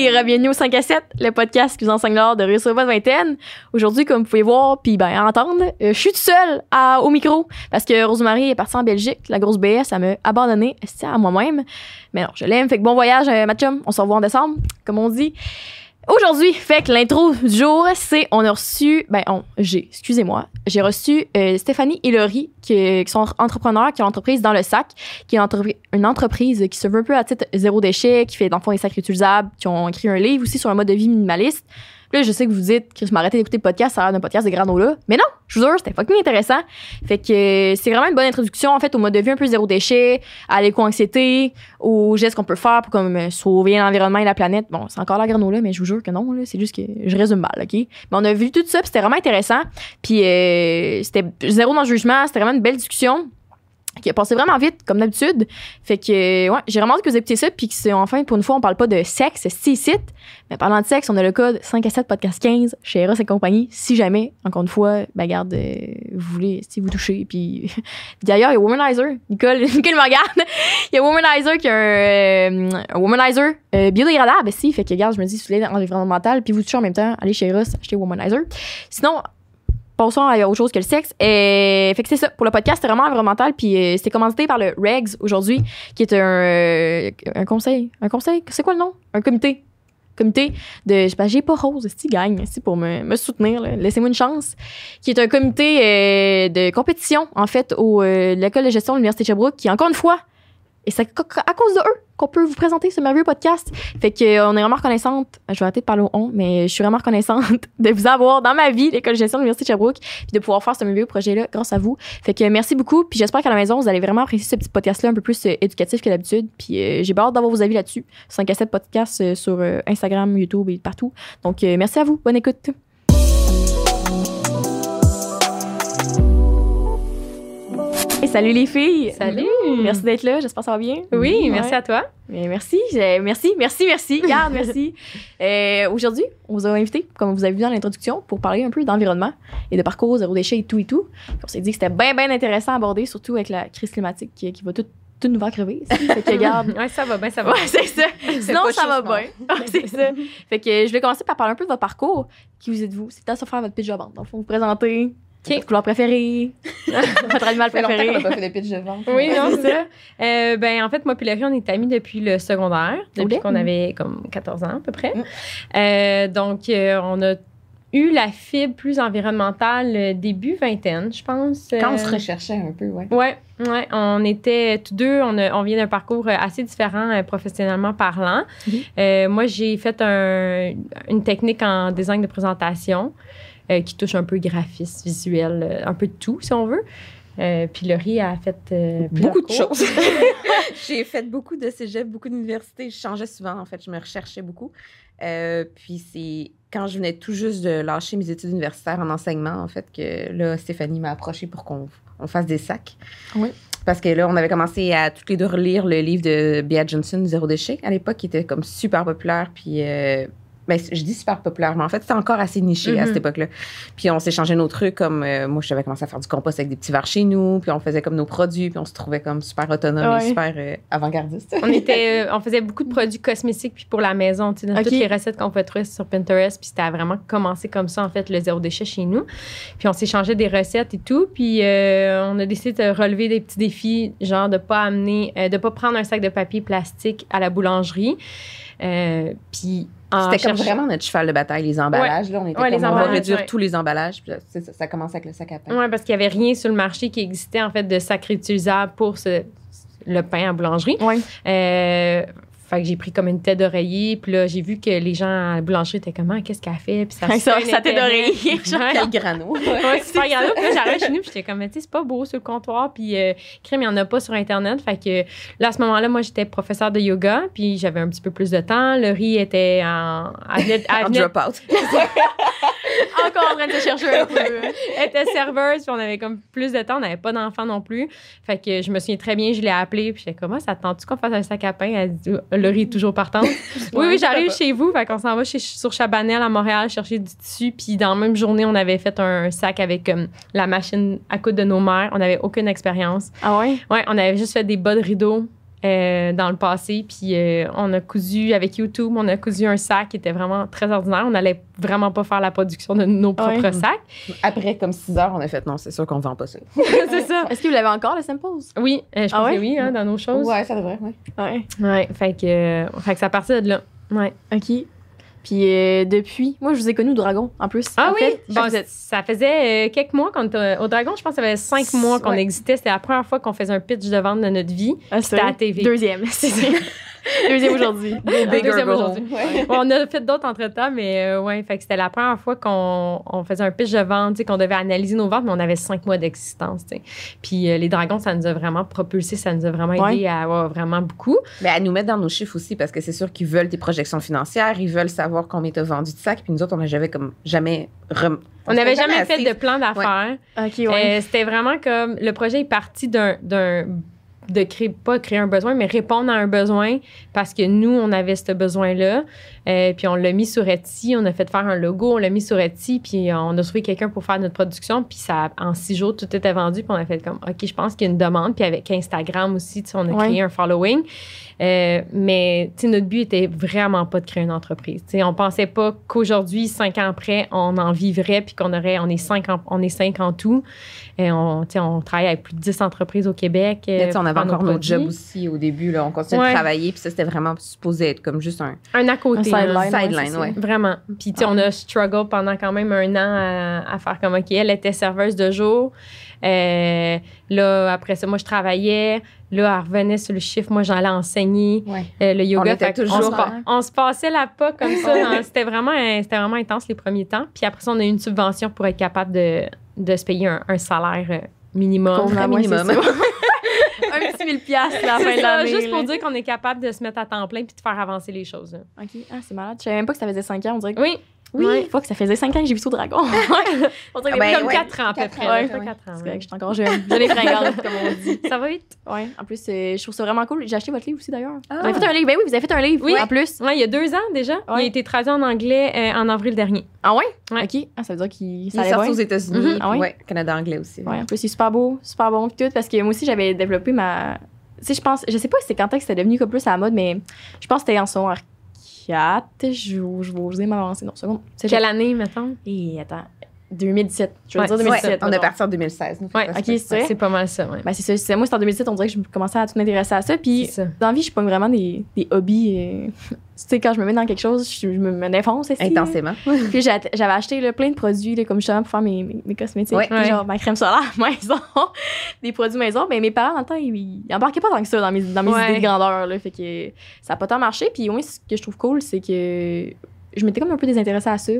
Hey, bienvenue au 5 à 7, le podcast qui vous enseigne l'art de réussir votre vingtaine. Aujourd'hui, comme vous pouvez voir puis ben entendre, euh, je suis toute seule au micro parce que Rosemary est partie en Belgique, la grosse BS, elle m'a abandonné à moi-même. Mais non, je l'aime, fait que bon voyage, euh. On se revoit en décembre, comme on dit. Aujourd'hui, fait que l'intro du jour, c'est on a reçu, ben on, j'ai, excusez-moi, j'ai reçu euh, Stéphanie et Laurie, qui, qui, sont entrepreneurs, qui ont l'entreprise dans le sac, qui est une entreprise qui se veut un peu à titre zéro déchet, qui fait fond des sacs réutilisables, qui ont écrit un livre aussi sur un mode de vie minimaliste. Là, je sais que vous dites je m'arrêtais d'écouter le podcast, ça a l'air d'un podcast de granola. Mais non, je vous jure, c'était fucking intéressant. Fait que c'est vraiment une bonne introduction, en fait, au mode de vie un peu zéro déchet, à l'éco-anxiété, aux gestes qu'on peut faire pour comme sauver l'environnement et la planète. Bon, c'est encore la granola, mais je vous jure que non, là. C'est juste que je résume mal, OK? Mais on a vu tout ça, puis c'était vraiment intéressant. Puis euh, c'était zéro dans le jugement, c'était vraiment une belle discussion qui a passé vraiment vite, comme d'habitude. Fait que, ouais, j'ai vraiment hâte que vous écoutiez ça, puis que c'est enfin, pour une fois, on parle pas de sexe, c'est ici. Mais parlant de sexe, on a le code 5 à 7 podcast 15 chez Eros et compagnie. Si jamais, encore une fois, ben, garde, vous voulez, si vous touchez. Puis, d'ailleurs, il y a Womanizer. Nicole, Nicole me regarde. Il y a Womanizer qui a un, euh, un Womanizer euh, biodégradable, si. Fait que, regarde, je me dis, si vous voulez environnemental, puis vous touchez en même temps, allez chez Eros, achetez Womanizer. Sinon, passons à autre chose que le sexe. Et, fait que c'est ça. Pour le podcast, c'est vraiment environnemental. Puis euh, c'est commandité par le REGS aujourd'hui, qui est un, euh, un conseil. Un conseil? C'est quoi le nom? Un comité. Comité de. J'ai pas Rose, si gagne, si pour me, soutenir. Laissez-moi une chance. Qui est un comité euh, de compétition, en fait, au l'école de gestion de l'Université de Sherbrooke, qui, encore une fois, et c'est à cause de eux qu'on peut vous présenter ce merveilleux podcast. Fait que euh, est vraiment reconnaissante. Je vais arrêter de parler au on, mais je suis vraiment reconnaissante de vous avoir dans ma vie, l'école de gestion de l'Université de Sherbrooke, puis de pouvoir faire ce merveilleux projet-là grâce à vous. Fait que merci beaucoup. Puis j'espère qu'à la maison, vous allez vraiment apprécier ce petit podcast-là un peu plus euh, éducatif que d'habitude. Puis euh, j'ai hâte d'avoir vos avis là-dessus. 5 à 7 podcasts sur Instagram, YouTube et partout. Donc merci à vous. Bonne écoute. Salut les filles. Salut. Merci d'être là. J'espère que ça va bien. Oui, merci à toi. merci, merci, merci, merci. Garde, merci. Euh, aujourd'hui, on vous a invité, comme vous avez vu dans l'introduction, pour parler un peu d'environnement et de parcours zéro déchet et tout et tout. on s'est dit que c'était bien, bien intéressant à aborder, surtout avec la crise climatique qui, va tout tout nous faire crever. Fait que garde. ouais, ça va bien, ça va. Ouais, c'est ça. Sinon, ça va bien. c'est ça. Fait que je vais commencer par parler un peu de votre parcours. Qui vous êtes-vous? C'est temps de faire votre pitch de vente. Donc, faut vous présenter, votre couleur préférée? votre animal préféré? On pas fait de pitch de vente. Oui, non, c'est ça. Euh, ben, en fait, moi et Laurie, on est amis depuis le secondaire, depuis qu'on avait comme 14 ans à peu près. Mm. Euh, donc, euh, on a eu la fibre plus environnementale début vingtaine, je pense. Quand on se recherchait un peu, ouais. Ouais, ouais. On était tous deux, on, on vient d'un parcours assez différent professionnellement parlant. Mm-hmm. moi, j'ai fait un, une technique en design de présentation. Euh, qui touche un peu graphisme, visuel, euh, un peu de tout, si on veut. Euh, puis Laurie a fait beaucoup de choses. J'ai fait beaucoup de cégep, beaucoup d'universités. Je changeais souvent, en fait. Je me recherchais beaucoup. puis c'est quand je venais tout juste de lâcher mes études universitaires en enseignement, en fait, que là, Stéphanie m'a approché pour qu'on on fasse des sacs. Oui. Parce que là, on avait commencé à toutes les deux relire le livre de Bea Johnson, Zéro déchet, à l'époque, qui était comme super populaire. Puis ben, je dis super populaire, mais en fait, c'était encore assez niché à cette mhm. époque-là. Puis on changé nos trucs, comme euh, moi, j'avais commencé à faire du compost avec des petits verres chez nous, puis on faisait comme nos produits, puis on se trouvait comme super autonome et super euh, avant-gardiste. on était, euh, on faisait beaucoup de produits cosmétiques, puis pour la maison, tu sais, dans toutes les recettes qu'on pouvait trouver sur Pinterest, puis c'était vraiment commencé comme ça, en fait, le zéro déchet chez nous. Puis on changé des recettes et tout, puis on a décidé de relever des petits défis, genre de pas amener, de pas prendre un sac de papier plastique à la boulangerie. puis c'était comme vraiment notre cheval de bataille, les emballages. Là, on était comme, on va réduire tous les emballages. Puis ça, ça, commence avec le sac à pain. Oui, parce qu'il n'y avait rien sur le marché qui existait, en fait, de sac réutilisable pour ce, le pain à boulangerie. Oui. Euh, fait que j'ai pris comme une tête d'oreiller. Puis là, j'ai vu que les gens à la boulangerie étaient comme, ah, qu'est-ce qu'elle fait? Puis ça, ça, ça tête d'oreiller. Quel grano. ouais, super grano. Puis là, j'arrive chez nous, puis j'étais comme, tu sais, c'est pas beau sur le comptoir. Puis euh, crème, il n'y en a pas sur Internet. Fait que là, à ce moment-là, moi, j'étais professeur de yoga. Puis j'avais un petit peu plus de temps. Le riz était en. en drop-out. Encore en train de chercher un peu. Elle était serveuse, puis on avait comme plus de temps. On n'avait pas d'enfants non plus. Fait que je me souviens très bien, je l'ai appelée. Puis j'étais comme, ah, ça tente-tu qu'on fasse un sac à pain? Elle dit, le riz est toujours partant. oui, oui, j'arrive chez vous. Fait qu'on s'en va chez, sur Chabanel à Montréal chercher du tissu. Puis dans la même journée, on avait fait un sac avec euh, la machine à coudre de nos mères. On n'avait aucune expérience. Ah ouais? Ouais, on avait juste fait des bas de rideaux euh, dans le passé. Puis euh, on a cousu avec YouTube, on a cousu un sac qui était vraiment très ordinaire. On n'allait vraiment pas faire la production de nos propres Ouais. sacs. Après, comme 6 heures, on a fait non, c'est sûr qu'on ne vend pas ça. c'est ça. Est-ce que vous l'avez encore, le samples? Oui, euh, je Ah pense ouais? que oui, hein, dans nos choses. Ouais, ça devrait, ouais. Ouais. Ouais, fait que, euh, fait que ça partait de là. Ouais. OK. Puis euh, depuis, moi, je vous ai connu au Dragon, en plus. Ah En oui? fait, Bon, êtes- ça faisait euh, quelques mois qu'on était au Dragon. Je pense que ça faisait cinq mois qu'on Ouais. existait. C'était la première fois qu'on faisait un pitch de vente de notre vie. Ah, C'était à la TV. Deuxième. Deuxième aujourd'hui. Deuxième aujourd'hui. Ouais. On a fait d'autres entre-temps, mais euh, ouais, fait que c'était la première fois qu'on on faisait un pitch de vente, tu sais, qu'on devait analyser nos ventes, mais on avait cinq mois d'existence. Puis euh, les dragons, ça nous a vraiment propulsé, ça nous a vraiment aidé Ouais. à avoir vraiment beaucoup. Mais à nous mettre dans nos chiffres aussi, parce que c'est sûr qu'ils veulent des projections financières, ils veulent savoir combien tu as vendu de sacs, puis nous autres, on n'a jamais, comme, jamais. rem- On n'avait jamais fait de plan d'affaires. OK, ouais. Euh, c'était vraiment comme le projet est parti d'un- de créer pas créer un besoin mais répondre à un besoin parce que nous on avait ce besoin là puis on l'a mis sur Etsy on a fait faire un logo on l'a mis sur Etsy puis on a trouvé quelqu'un pour faire notre production puis ça en six jours tout était vendu puis on a fait comme ok je pense qu'il y a une demande puis avec Instagram aussi tu sais, on a Ouais. créé un following Euh, mais tu sais, notre but était vraiment pas de créer une entreprise. Tu sais, on pensait pas qu'aujourd'hui, cinq ans après, on en vivrait puis qu'on aurait, on est cinq en, on est cinq en tout. Et on, tu sais, on travaille avec plus de 10 entreprises au Québec. Mais euh, tu sais, on avait encore notre job aussi au début. Là. On continuait Ouais. de travailler, puis ça, c'était vraiment supposé être comme juste un. Un à côté. Un sideline. ouais, sideline, ça. ouais. Vraiment. Puis, tu sais, on a struggle pendant quand même un an à, à faire comme, OK, elle était serveuse de jour. Euh, là, après ça, moi, je travaillais. Là, elle revenait sur le chiffre. Moi, j'allais enseigner Ouais. euh, le yoga. On était toujours on se passait la pas comme ça. Hein. C'était vraiment, c'était vraiment intense les premiers temps. Puis après ça, on a eu une subvention pour être capable de, de se payer un, un salaire euh, minimum. Ouais, minimum. un petit 1000 piastres la fin C'est de l'année. juste pour là. dire qu'on est capable de se mettre à temps plein puis de faire avancer les choses. là. OK. Ah, c'est malade. Je savais même pas que ça faisait 5 ans. On dirait que... Oui, Oui, Ouais. faut que ça faisait 5 ans que j'ai vu au Dragon. on dirait que Ah ben, comme comme ouais. 4 ans à peu Quatre près. ouais. pas quatre ans, C'est correct, je suis encore jeune. Je l'ai fringante, comme on dit. Ça va vite? Ouais. En plus, euh, je trouve ça vraiment cool. J'ai acheté votre livre aussi, d'ailleurs. Ah. Vous avez fait un livre. Ben oui, vous avez fait un livre. Oui. En plus. Ouais, il y a deux ans déjà. Il a été traduit en anglais euh, en avril dernier. Ah ouais? Ouais. OK. Ah, ça veut dire qu'il Il ça est allait sorti aux États-Unis, puis Ah ouais? ouais, Canada anglais aussi. Ouais, en plus, c'est super beau, super bon, tout, parce que moi aussi, j'avais développé ma. Tu sais, je pense, je sais pas c'est quand est-ce que c'était devenu comme plus à la mode, mais je pense que c'était en secondaire 4. Je, je vais oser m'avancer. Non, seconde. Quelle année, mettons? Et attends, 2017. Je veux Ouais, dire c'est 2017. Ouais, on est mettons. parti en 2016. nous, fait Ouais, que ça ok, se peut. c'est. C'est pas mal ça, ouais. Ben, c'est ça. c'est- Moi, c'était en 2017, on dirait que je commençais à tout m'intéresser à ça. Puis, C'est ça. dans la vie, je pogne vraiment des, des hobbies. euh, tu sais, quand je me mets dans quelque chose, je, je me, me défonce aussi. Intensément. Puis j'avais acheté là, plein de produits, là, comme justement pour faire mes, mes, mes cosmétiques. Ouais. Puis genre ma crème solaire maison, des produits maison. Mais mes parents, dans le temps, ils, ils embarquaient pas tant que ça dans mes, dans mes Ouais. idées de grandeur. Là, fait que ça a pas tant marché. Puis moi, ce que je trouve cool, c'est que je m'étais comme un peu désintéressée à ça.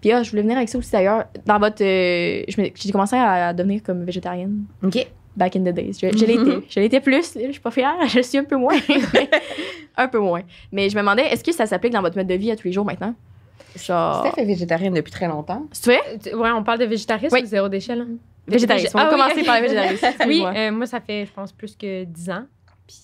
Puis ah, je voulais venir avec ça aussi d'ailleurs. Dans votre. euh, j'ai commencé à, devenir comme végétarienne. OK. Back in the days. Je, je l'étais. Je l'étais plus. Je suis pas fière. Je suis un peu moins. un peu moins. Mais je me demandais, est-ce que ça s'applique dans votre mode de vie à tous les jours maintenant? Genre. Steph est végétarienne depuis très longtemps. C'est vrai? Euh, Ouais, on parle de végétarisme Oui. ou zéro déchet, là? Végétarisme. On va Ah commencer par le végétarisme. Oui, euh, moi, ça fait, je pense, plus que 10 ans.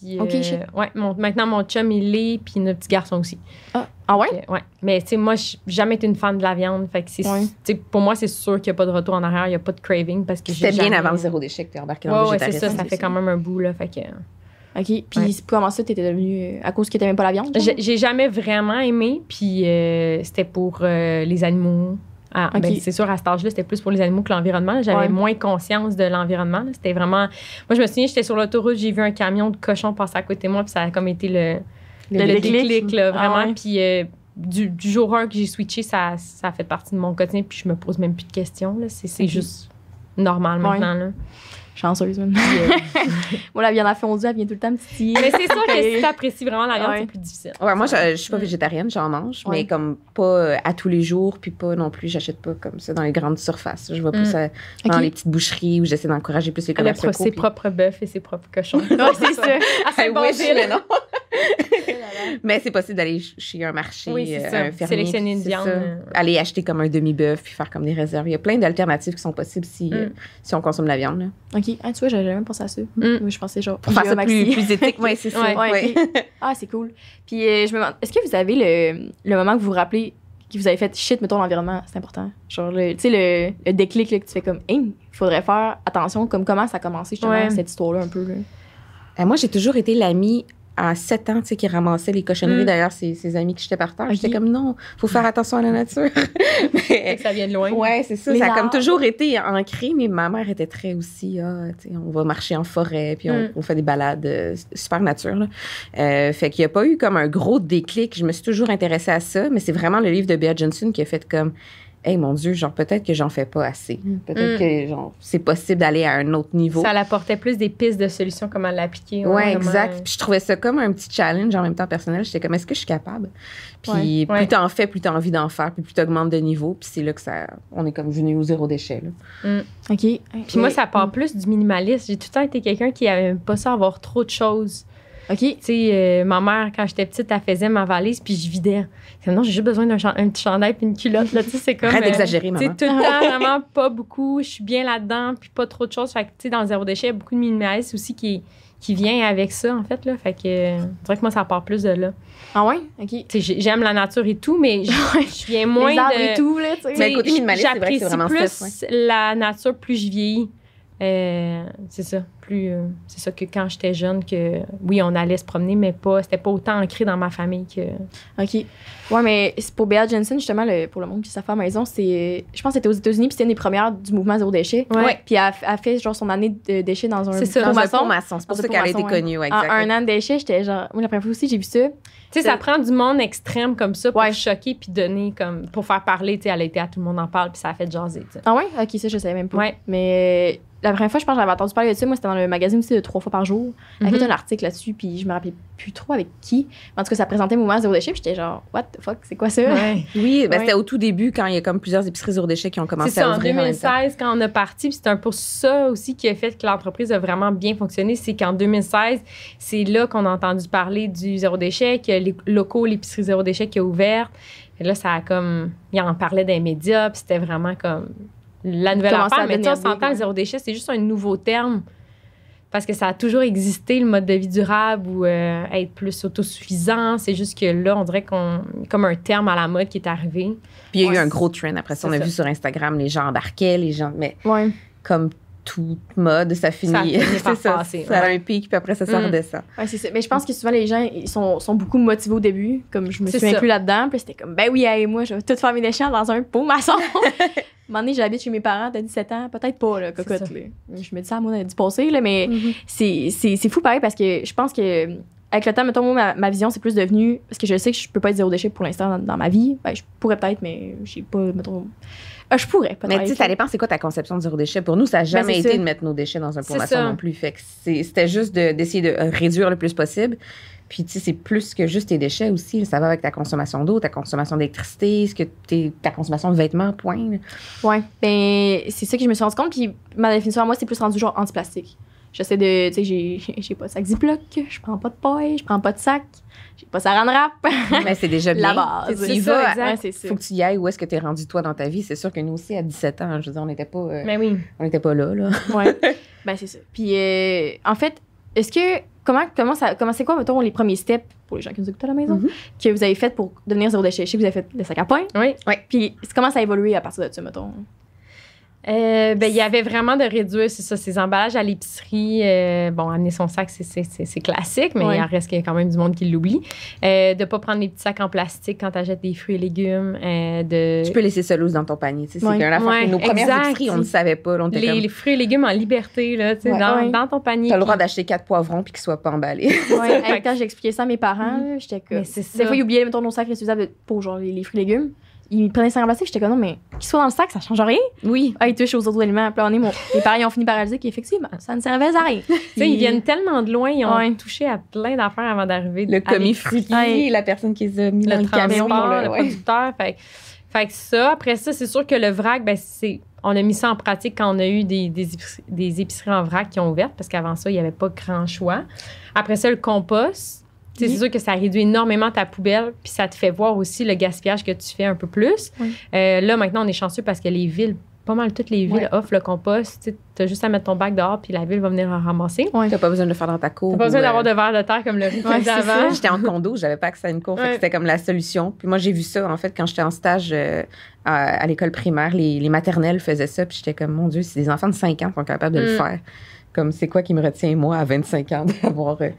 Puis, Ok, euh, shit. ouais, mon- maintenant, mon chum, il l'est, puis notre petit garçon aussi. Ah, ah ouais? Que, ouais. Mais, tu sais, moi, j'ai jamais été une fan de la viande. Fait que c'est, Ouais. tu sais, pour moi, c'est sûr qu'il n'y a pas de retour en arrière, il n'y a pas de craving parce que j'ai C'était bien avant le zéro déchet que tu es embarqué dans Ouais, le ouais, c'est végétarisme. ça, ça fait ça. quand même un bout, là. Fait que. OK. Puis Ouais. comment ça, t'étais devenue à cause que t'aimais pas la viande? j'ai jamais vraiment aimé, puis euh, c'était pour euh, les animaux. Ah, ben, c'est sûr, à cet âge-là, c'était plus pour les animaux que l'environnement. J'avais Ouais. moins conscience de l'environnement. C'était vraiment. Moi, je me souviens, j'étais sur l'autoroute, j'ai vu un camion de cochons passer à côté de moi, puis ça a comme été le, Le le déclic. Ah vraiment. ouais. Puis euh, du, du jour 1 que j'ai switché, ça, ça a fait partie de mon quotidien, puis je me pose même plus de questions. C'est, juste normal Ouais. maintenant. Là. Chanceuse, euh, Moi, la viande à fondue, elle vient tout le temps me titiller. mais c'est sûr que Ok. si tu apprécies vraiment la viande, Ouais. c'est plus difficile. Ouais, moi, je, je suis pas Mm. végétarienne, j'en mange, Ouais. mais comme pas euh, à tous les jours, puis pas non plus, j'achète pas comme ça dans les grandes surfaces. Je vais plus Mm. à- dans Ok. les petites boucheries où j'essaie d'encourager plus les commerces pro- locaux, ses puis- propres bœufs et ses propres cochons. Ouais, c'est ça. À Saint-Basile. mais non. mais c'est possible d'aller ch- chez un marché, Oui, c'est euh, ça. un fermier. Sélectionner une viande, ça. euh. Aller acheter comme un demi-bœuf puis faire comme des réserves. Il y a plein d'alternatives qui sont possibles si, Mm. si on consomme la viande. là. OK. Ah, tu vois, j'avais jamais pensé à ça. Mm. Moi, je pensais genre. Pour faire ça plus, Maxi. plus éthique. Oui, c'est ça. Ouais. Ouais, ouais. ok. Ah, c'est cool. Puis euh, je me demande, est-ce que vous avez le, le moment que vous vous rappelez que vous avez fait shit, mettons, l'environnement, c'est important? Genre, le- tu sais, le, le déclic là, que tu fais comme, il faudrait faire attention, comme comment ça a commencé justement Ouais. cette histoire-là un peu. Là? Euh, moi, j'ai toujours été l'amie à 7 ans, tu sais, qui ramassait les cochonneries Mm. derrière ses, ses amis qui jetaient par terre. J'étais comme, non, faut faire attention à la nature. Que ça vient de loin. Ouais, c'est ça. Ça a comme toujours été ancré, mais ma mère était très aussi, ah, tu sais, on va marcher en forêt, puis on, Mm. on fait des balades euh, super nature. Là. Euh, fait qu'il n'y a pas eu comme un gros déclic. Je me suis toujours intéressée à ça, mais c'est vraiment le livre de Bea Johnson qui a fait comme, hey mon Dieu, genre peut-être que j'en fais pas assez. Peut-être Mm. que genre, c'est possible d'aller à un autre niveau. Ça l'apportait plus des pistes de solutions, comment l'appliquer. Ouais, vraiment. exact. Puis je trouvais ça comme un petit challenge en même temps personnel. J'étais comme, est-ce que je suis capable? Puis Ouais. plus Ouais. t'en fais, plus t'as envie d'en faire, puis plus t'augmentes de niveau. Puis c'est là que ça, on est comme venu au zéro déchet. Là. OK. Puis moi, ça part plus du minimalisme. J'ai tout le temps été quelqu'un qui avait pas ça avoir trop de choses. OK. Tu sais, euh, ma mère, quand j'étais petite, elle faisait ma valise, puis je vidais. Non, j'ai juste besoin d'un un petit chandail puis une culotte. Là, tu sais, c'est comme. Arrête euh, d'exagérer, maman. tout le temps, vraiment pas beaucoup. Je suis bien là-dedans, puis pas trop de choses. Fait que, tu sais, dans le zéro déchet, il y a beaucoup de minimalisme aussi qui, qui vient avec ça, en fait. Là. Fait que, euh, je dirais que moi, ça part plus de là. Ah ouais? OK. Tu sais, j'ai- j'aime la nature et tout, mais je je viens moins les arbres de. et tout, là, tu sais. Mais le côté minimaliste, c'est vrai que c'est vraiment plus ça, la nature plus je vieillis. Euh, c'est ça, plus euh, c'est ça que quand j'étais jeune que oui on allait se promener mais pas c'était pas autant ancré dans ma famille que OK. Ouais, mais c'est pour Bea Jensen, justement, le- pour le monde qui fait à la maison, c'est. Je pense que c'était aux États-Unis, puis c'était une des premières du mouvement zéro déchet. Ouais. Puis elle, a- elle fait, genre, son année de déchets dans un C'est ça. pot Dans un maçon. C'est pour ça qu'elle a été connue. ouais, En exact. un an de déchets, j'étais genre. Moi, la première fois aussi, j'ai vu ça. tu sais ça prend du monde extrême comme ça pour Ouais. choquer puis donner comme pour faire parler tu sais elle a été à tout le monde en parle puis ça a fait jaser tu sais Ah ouais? Ok, ça, je savais même pas. Ouais. Mais la première fois, je pense que j'avais entendu parler de ça. Moi, c'était dans le magazine aussi de trois fois par jour. Elle a fait Mhm. un article là-dessus, puis je me rappelais plus trop avec qui. En tout cas, ça présentait le mouvement zéro déchet, puis j'étais genre, what the fuck, c'est quoi ça? Ouais. Oui, ben, Ouais. c'était au tout début quand il y a comme plusieurs épiceries zéro déchet qui ont C'est commencé ça, à en ouvrir. en même temps. 2016, quand on a parti, puis c'est un peu ça aussi qui a fait que l'entreprise a vraiment bien fonctionné, c'est qu'en 2016, c'est là qu'on a entendu parler du zéro déchet, que les locaux, l'épicerie zéro déchet qui a ouvert. Et là, ça a comme. Il en parlait dans les médias, puis c'était vraiment comme la nouvelle affaire. Mais tu on s'entend, le zéro déchet, c'est juste un nouveau terme. Parce que ça a toujours existé, le mode de vie durable ou euh, être plus autosuffisant. C'est juste que là, on dirait qu'on. comme un terme à la mode qui est arrivé. Puis il y a eu un gros trend. Après ça, on a ça. vu sur Instagram, les gens embarquaient, les gens. Mais Ouais. comme toute mode, ça finit. finit par c'est ça. Ça a un pic, puis après ça, ça Mm. redescend. Ouais, c'est ça. Mais je pense que souvent, les gens, ils sont, sont beaucoup motivés au début. Comme je me suis ça. inclus là-dedans. Puis c'était comme, ben oui, moi, je vais tout faire mes déchets dans un pot maçon. un moment donné, j'habite chez mes parents, t'as 17 ans. Peut-être pas, là, cocotte. ça. là. Je me dis ça à moi du passé, là, mais Mm. c'est c'est- c'est fou pareil parce que je pense que avec le temps, mettons, moi, ma, ma vision, c'est plus devenu. Parce que je sais que je peux pas être zéro déchet pour l'instant dans, dans ma vie. Ben, je pourrais peut-être, mais j'ai pas, mettons. Ah, je pourrais peut-être. Mais tu sais, ça dépend, c'est quoi ta conception de zéro déchet. Pour nous, ça n'a jamais c'est été ça. de mettre nos déchets dans un pot maçon non plus. Fait que c'était juste de- d'essayer de, euh, réduire le plus possible. Puis, tu sais, c'est plus que juste tes déchets aussi. Ça va avec ta consommation d'eau, ta consommation d'électricité, ce que ta consommation de vêtements, point. Ouais. Ben, c'est ça que je me suis rendu compte. Puis ma définition à moi, c'est plus rendu genre anti-plastique. J'essaie de. Tu sais, j'ai- j'ai pas de sac Ziploc, je prends pas de paille, je prends pas de sac, j'ai pas saran wrap. Mais c'est déjà bien. La base. Tu y C'est ça, vas, exact. Ouais, ça. faut que tu y ailles où est-ce que tu es rendu toi dans ta vie? C'est sûr que nous aussi, à 17 ans, je veux dire, on n'était pas, euh, Mais oui. on n'était pas là. là. Ouais. ben, c'est ça. Puis, euh, en fait, est-ce que. Comment, comment, ça, comment c'est quoi, mettons, les premiers steps pour les gens qui nous écoutent à la maison Mhm. que vous avez fait pour devenir zéro déchet? Je sais que vous avez fait le sac à pain. Oui. Puis, comment ça a évolué à partir de ça, mettons? Euh, ben, il y avait vraiment de réduire, c'est ça, ces emballages à l'épicerie. euh, bon, amener son sac, c'est- c'est c'est- c'est classique, mais Ouais. il en reste qu'il y a quand même du monde qui l'oublie. Euh, de ne pas prendre les petits sacs en plastique quand tu achètes des fruits et légumes. de... Tu peux laisser ça loose dans ton panier. tu Ouais. C'est Ouais, que nos premières exact. épiceries, on ne savait pas. on les, comme, les fruits et légumes en liberté, là, tu Ouais. dans, Ouais. dans ton panier. T'as le droit puis- d'acheter quatre poivrons puis qu'ils soient pas emballés. Ouais, hey, quand j'ai expliqué ça à mes parents, j'étais comme. Des fois, ils oubliaient, mettons, nos sacs réutilisables pour genre les, les fruits et légumes. Ils prenaient ça en plastique, j'étais comme non, mais qu'ils soient dans le sac, ça change rien. oui. Ah, ils touchent aux autres aliments. Puis là, on est, mon, les parents ils ont fini par réaliser qu'effectivement, ça ne servait à rien. Tu sais, ils viennent tellement de loin, ils ont Ouais. touché à plein d'affaires avant d'arriver. Le commis fruitier, la personne qui les a mis dans le le camion. là, le ouais. producteur. Fait, fait que ça, après ça, c'est sûr que le vrac, ben, c'est, on a mis ça en pratique quand on a eu des, des, épiceries, des épiceries en vrac qui ont ouvert, parce qu'avant ça, il n'y avait pas grand choix. Après ça, le compost. Tu Oui. C'est sûr que ça réduit énormément ta poubelle, puis ça te fait voir aussi le gaspillage que tu fais un peu plus. Oui. Euh, là, maintenant, on est chanceux parce que les villes, pas mal toutes les villes Ouais. offrent le compost. Tu as juste à mettre ton bac dehors, puis la ville va venir le ramasser. T'as pas besoin de le faire dans ta cour. T'as pas besoin d'avoir euh, de verre de terre comme le Ouais, faisait c'est ça. avant. J'étais en condo, j'avais pas accès à une cour. Ouais. C'était comme la solution. Puis moi, j'ai vu ça, en fait, quand j'étais en stage euh, à, à l'école primaire. Les, les maternelles faisaient ça. Puis j'étais comme, mon Dieu, si des enfants de 5 ans sont capables de le Mm. faire. Comme c'est quoi qui me retient, moi, à 25 ans, d'avoir euh,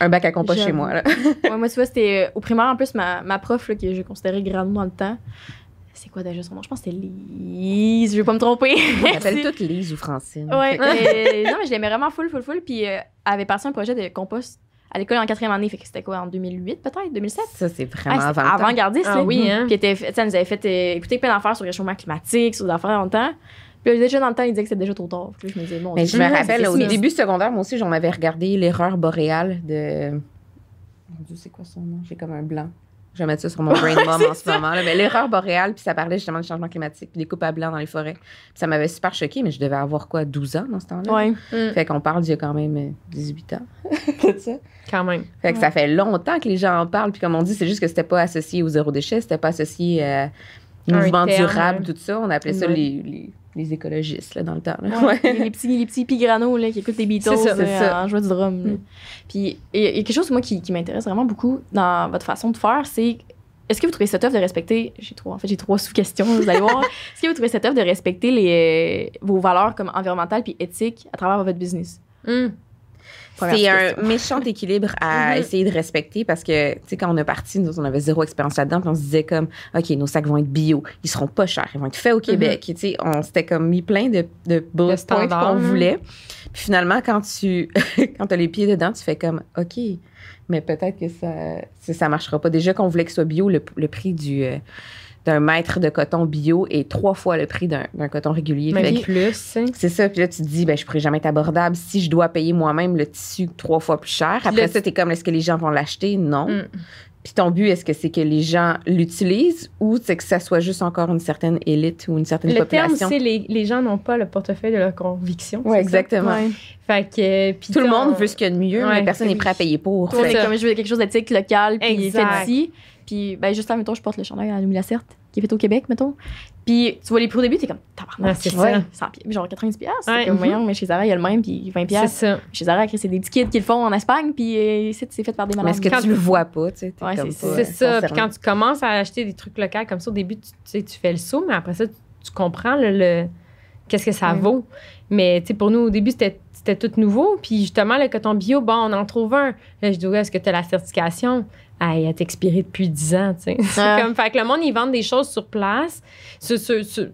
un bac à compost chez moi. Là? ouais, moi, tu vois, c'était euh, au primaire, en plus, ma, ma prof, là, que je considérais grande dans le temps, c'est quoi déjà son nom? Je pense que c'était Lise, je vais pas me tromper. On appelle toutes Lise ou Francine. Ouais, mais, non, mais je l'aimais vraiment full, full, full. Puis euh, elle avait passé un projet de compost à l'école en quatrième année. Fait que c'était quoi, en 2008 peut-être, 2007? Ça, c'est vraiment Ah, temps. avant-gardiste. Ah oui, hein? Puis elle, était- elle nous avait fait euh, écouter plein d'affaires sur le réchauffement climatique, sur des affaires longtemps. Puis là, déjà dans le temps, il disait que c'était déjà trop tard. Puis là, je me disais, bon, Mais je me rappelle, au Smith. début secondaire, moi aussi, j'en avais regardé l'erreur boréale de. Mon Dieu, c'est quoi son nom? J'ai comme un blanc. Je vais mettre ça sur mon brain mom en ce moment. Là. Mais l'erreur boréale, puis ça parlait justement du changement climatique, puis des coupes à blanc dans les forêts. Puis ça m'avait super choqué, mais je devais avoir quoi, 12 ans dans ce temps-là? Ouais. Mm, Fait qu'on parle d'il y a quand même euh, 18 ans. de ça. quand même. Fait que ça fait longtemps que les gens en parlent. Puis comme on dit, c'est juste que c'était pas associé au zéro déchet, c'était pas associé à mouvement durable, tout ça. On appelait ça Ouais. les, les, les écologistes là, dans le temps. là. Ouais, les, petits, les petits pigranos là, qui écoutent les Beatles ça, euh, en jouant du drum. Mm. Puis il y a quelque chose moi qui, qui m'intéresse vraiment beaucoup dans votre façon de faire, c'est est-ce que vous trouvez ça tough de respecter j'ai trois en fait j'ai trois sous-questions vous allez voir est-ce que vous trouvez ça tough de respecter les euh, vos valeurs comme environnementales puis éthiques à travers votre business? Mm. C'est un méchant équilibre à Mhm. essayer de respecter parce que, tu sais, quand on est parti, nous, on avait zéro expérience là-dedans, puis on se disait comme, OK, nos sacs vont être bio, ils seront pas chers, ils vont être faits au Québec. Tu sais, on s'était comme mis plein de, de bullet points qu'on voulait. Puis finalement, quand tu quand as les pieds dedans, tu fais comme, OK, mais peut-être que ça, ça, ça marchera pas. Déjà qu'on voulait que ce soit bio, le, le prix du. euh, d'un mètre de coton bio est trois fois le prix d'un d'un coton régulier. Que- plus. c'est ça. Puis là, tu te dis, ben, je pourrais jamais être abordable si je dois payer moi-même le tissu trois fois plus cher. Après le- ça, t'es comme, est-ce que les gens vont l'acheter? Non. Mm. Puis ton but, est-ce que c'est que les gens l'utilisent ou c'est que ça soit juste encore une certaine élite ou une certaine Le terme, population? c'est les, les gens n'ont pas le portefeuille de leur conviction. Oui, exactement. Ouais. Fait que, puis Tout le monde on- veut ce qu'il y a de mieux, Ouais, mais personne oui. n'est prêt à payer pour. Tout le Fait est que- comme je veux quelque chose d'éthique local puis fait ici puis ben juste là mettons je porte le chandail à Louis Lacerte qui est fait au Québec mettons puis tu vois les prix au début t'es comme tabarnak Ouais, c'est ça. 100 pieds, genre 90 pièces Ouais. comme Mhm. voyons mais chez Zara il y a le même puis 20 C'est pièces ça. chez Zara c'est des petits kids qui le font en Espagne puis euh, ici c'est fait par des Mais malades est-ce que Quand tu le vois pas, tu sais? Ouais, comme c'est pas, ça. C'est. Puis quand tu commences à acheter des trucs locaux comme ça, au début, tu, sais, tu fais le saut, mais après ça, tu, tu comprends le, le- qu'est-ce que ça Ouais. vaut. Mais tu sais, pour nous, au début, c'était c'était tout nouveau. Puis justement, le coton bio, bon, on en trouve un. Là, je dis, ouais, est-ce que tu as la certification? Ah, elle est expirée depuis 10 ans, tu sais. C'est Ah. comme, fait que le monde, ils vendent des choses sur place. Sur- sur- sur-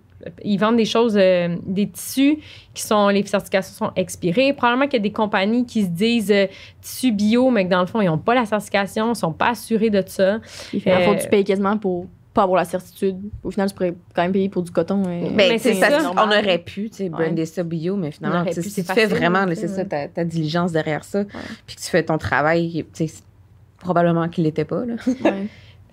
ils vendent des choses, euh, des tissus qui sont, les certifications sont expirées. Probablement qu'il y a des compagnies qui se disent euh, tissus bio, mais que dans le fond, ils n'ont pas la certification, ne sont pas assurés de ça. il fait Euh, fois tu payes quasiment pour pas avoir la certitude au final tu pourrais quand même payer pour du coton euh, Ben, Mais c'est ça, ça. on aurait pu, tu sais, Ouais. brander ça bio, mais finalement, pu, si c'est tu fais vraiment, c'est ça, ta, ta diligence derrière ça, puis que tu fais ton travail, tu sais, probablement qu'il l'était pas, là.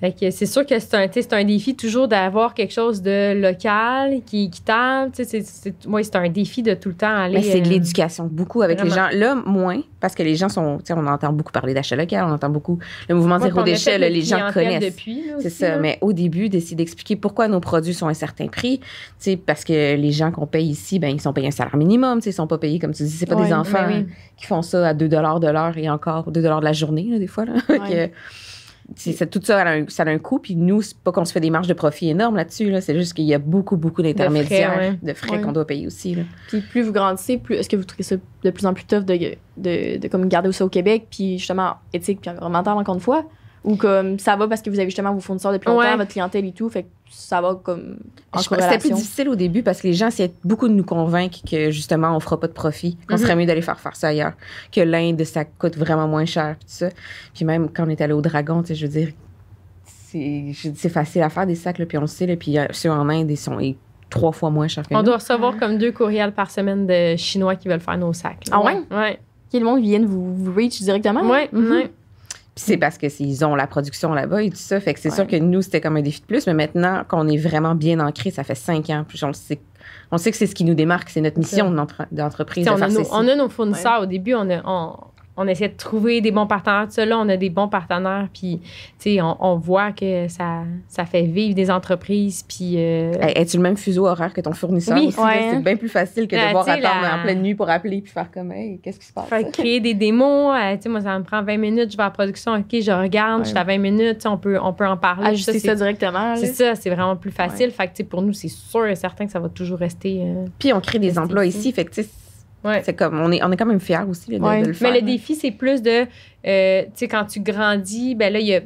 C'est sûr que c'est un, un défi toujours d'avoir quelque chose de local, qui est équitable. C'est, ouais, un défi de tout le temps aller. Mais c'est de euh, l'éducation, beaucoup avec les gens. Là, moins, parce que les gens sont, on entend beaucoup parler d'achat local, on entend beaucoup le mouvement moi, zéro déchet, là, les gens connaissent. C'est ça, là. mais au début, d'essayer d'expliquer pourquoi nos produits sont à un certain prix, parce que les gens qu'on paye ici, ben, ils sont payés un salaire minimum, ils sont pas payés, comme tu dis, c'est pas Ouais, des enfants ben oui. qui font ça à 2 de l'heure et encore 2 de la journée, là, des fois, là. C'est- tout ça, a un, ça a un coût, puis nous, c'est pas qu'on se fait des marges de profit énormes là-dessus, là, c'est juste qu'il y a beaucoup, beaucoup d'intermédiaires, de frais, Ouais. qu'on doit payer aussi, là. Puis plus vous grandissez, plus est-ce que vous trouvez ça de plus en plus tough de, de, de comme garder ça au Québec, puis justement éthique puis environnemental encore une fois? Ou comme ça va parce que vous avez justement vos fournisseurs depuis longtemps, Ouais. votre clientèle et tout, fait que ça va comme en Je pense que C'était plus difficile au début parce que les gens essayaient beaucoup de nous convaincre que justement on fera pas de profit, qu'on Mhm. serait mieux d'aller faire faire ça ailleurs, que l'Inde ça coûte vraiment moins cher puis tout ça. Puis même quand on est allé au Dragon, tu sais, je veux dire, c'est facile à faire des sacs là, puis on le sait là, puis euh, ceux en Inde ils sont ils- trois fois moins chers que On nous. doit recevoir comme deux courriels par semaine de Chinois qui veulent faire nos sacs. là. Ah ouais? Ouais. Qui le monde vienne vous, vous reach directement? Ouais, Mhm. ouais. Puis c'est parce que ils ont la production là-bas et tout ça, fait que c'est Ouais. sûr que nous c'était comme un défi de plus, mais maintenant qu'on est vraiment bien ancré, ça fait cinq ans, puis on le sait. On sait que c'est ce qui nous démarque, c'est notre mission d'entre- d'entreprise a nos, on a nos fournisseurs. Au début, on, a, on, on essaie de trouver des bons partenaires. Tout ça, là, on a des bons partenaires. Puis, tu sais, on, on voit que ça, ça fait vivre des entreprises. Puis, euh, Hey, Es-tu le même fuseau horaire que ton fournisseur Oui, aussi? là? ouais. C'est bien plus facile que de Ben, devoir attendre la- en pleine nuit pour appeler puis faire comme, hey, qu'est-ce qui se passe? Fait que créer des démos, euh, tu sais, moi, ça me prend 20 minutes, je vais à la production, OK, je regarde, Ouais. je suis à 20 minutes, tu sais, on peut, on peut en parler. Ajuster ça, c'est- directement. C'est ça, c'est vraiment plus facile. Fait que, tu sais, pour nous, c'est sûr et certain que ça va toujours rester. euh, Puis on crée des emplois ici. ici. Fait que, tu sais, Ouais. C'est comme, on est, on est quand même fiers aussi là, de, Ouais. de le faire. Mais le défi, c'est plus de, euh, tu sais, quand tu grandis, ben là, il y a,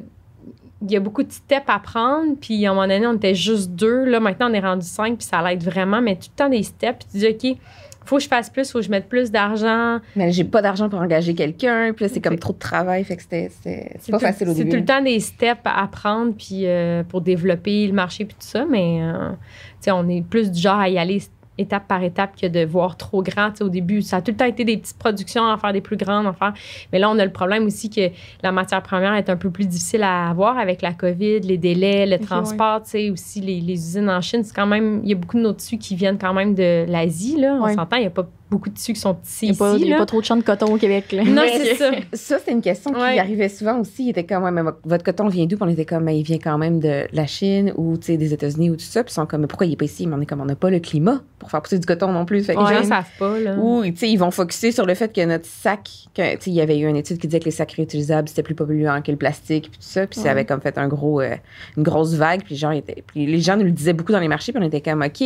y a beaucoup de steps à prendre. Puis à un moment donné, on était juste deux. Là, maintenant, on est rendu cinq, puis ça l'aide vraiment. Mais tout le temps des steps. Puis tu dis, OK, faut que je fasse plus, faut que je mette plus d'argent. Mais j'ai pas d'argent pour engager quelqu'un, puis c'est comme trop de travail, fait que c'était, c'est pas tout- facile au C'est début. tout le temps des steps à prendre puis euh, pour développer le marché puis tout ça. Mais euh, tu sais, on est plus du genre à y aller étape par étape que de voir trop grand. Tu sais, au début, ça a tout le temps été des petites productions, à faire des plus grandes, à faire. Mais là, on a le problème aussi que la matière première est un peu plus difficile à avoir avec la COVID, les délais, le Ok, transport, tu sais, aussi les, les usines en Chine. C'est quand même, il y a beaucoup de nos tissus qui viennent quand même de l'Asie, là. On Ouais. s'entend, il n'y a pas beaucoup de tissus qui sont Il ici. n'y a, pas- il y a là. pas trop de champs de coton au Québec. Là. Non, c'est ça. Ça, c'est une question qui Ouais. arrivait souvent aussi. Il était comme, ouais, mais vo- votre coton vient d'où? Puis on était comme, mais il vient quand même de la Chine ou des États-Unis ou tout ça. Puis ils sont comme, mais pourquoi il est pas ici? Mais on est comme, on n'a pas le climat pour faire pousser du coton non plus. Fait que Les les gens savent pas, là. Ou, ils vont focuser sur le fait que notre sac, que, tu sais, il y avait eu une étude qui disait que les sacs réutilisables, c'était plus polluant que le plastique, puis tout ça. Puis Ouais. ça avait comme fait un gros, euh, une grosse vague. Puis les, gens étaient, puis les gens nous le disaient beaucoup dans les marchés, puis on était comme, OK,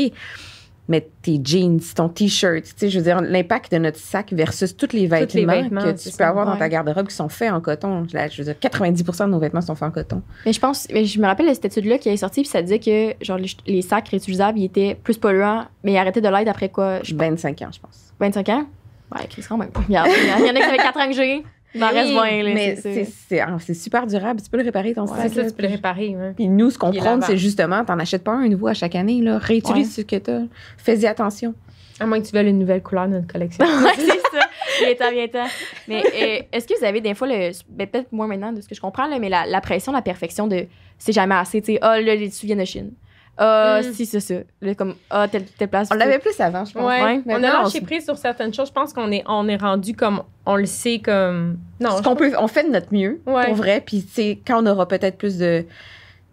mais tes jeans, ton T-shirt, tu sais, je veux dire, l'impact de notre sac versus tous les vêtements, les vêtements, que tu peux ça, avoir dans ta garde-robe qui sont faits en coton. Là, je veux dire, 90 de nos vêtements sont faits en coton. Mais je pense, mais je me rappelle de cette étude-là qui est sortie, puis ça disait que genre les, les sacs réutilisables, ils étaient plus polluants, mais ils arrêtaient de l'être après quoi, je sais pas, 25 ans, je pense. 25 ans? Ouais, Chris, quand même. Il y en a qui avaient 4 ans que j'ai. Il m'en Oui, reste 20, là. mais c'est ah, c'est super durable. Tu peux le réparer, ton Ouais, sac. C'est ça, tu peux le réparer. ouais. Puis nous, ce qu'on prône, c'est justement, t'en achètes pas un nouveau à chaque année, là. Réutilise ce que t'as. Fais-y attention. À moins que tu veuilles une nouvelle couleur de notre collection. c'est ça. Bien temps, bien temps. Mais euh, est-ce que vous avez des fois, le, ben, peut-être moins maintenant de ce que je comprends, là, mais la, la pression, la perfection de c'est jamais assez, tu sais, ah, là, les tissus viennent de Chine. Ah, Mm. si, c'est ça. Là, comme, ah, telle, telle place. On l'avait plus avant, je pense. Ouais, Ouais. on a Maintenant, lâché on- prise sur certaines choses. Je pense qu'on est, on est rendu comme, on le sait comme. Non, Ce qu'on peut, on fait de notre mieux, Ouais. pour vrai. Puis, tu sais, quand on aura peut-être plus de,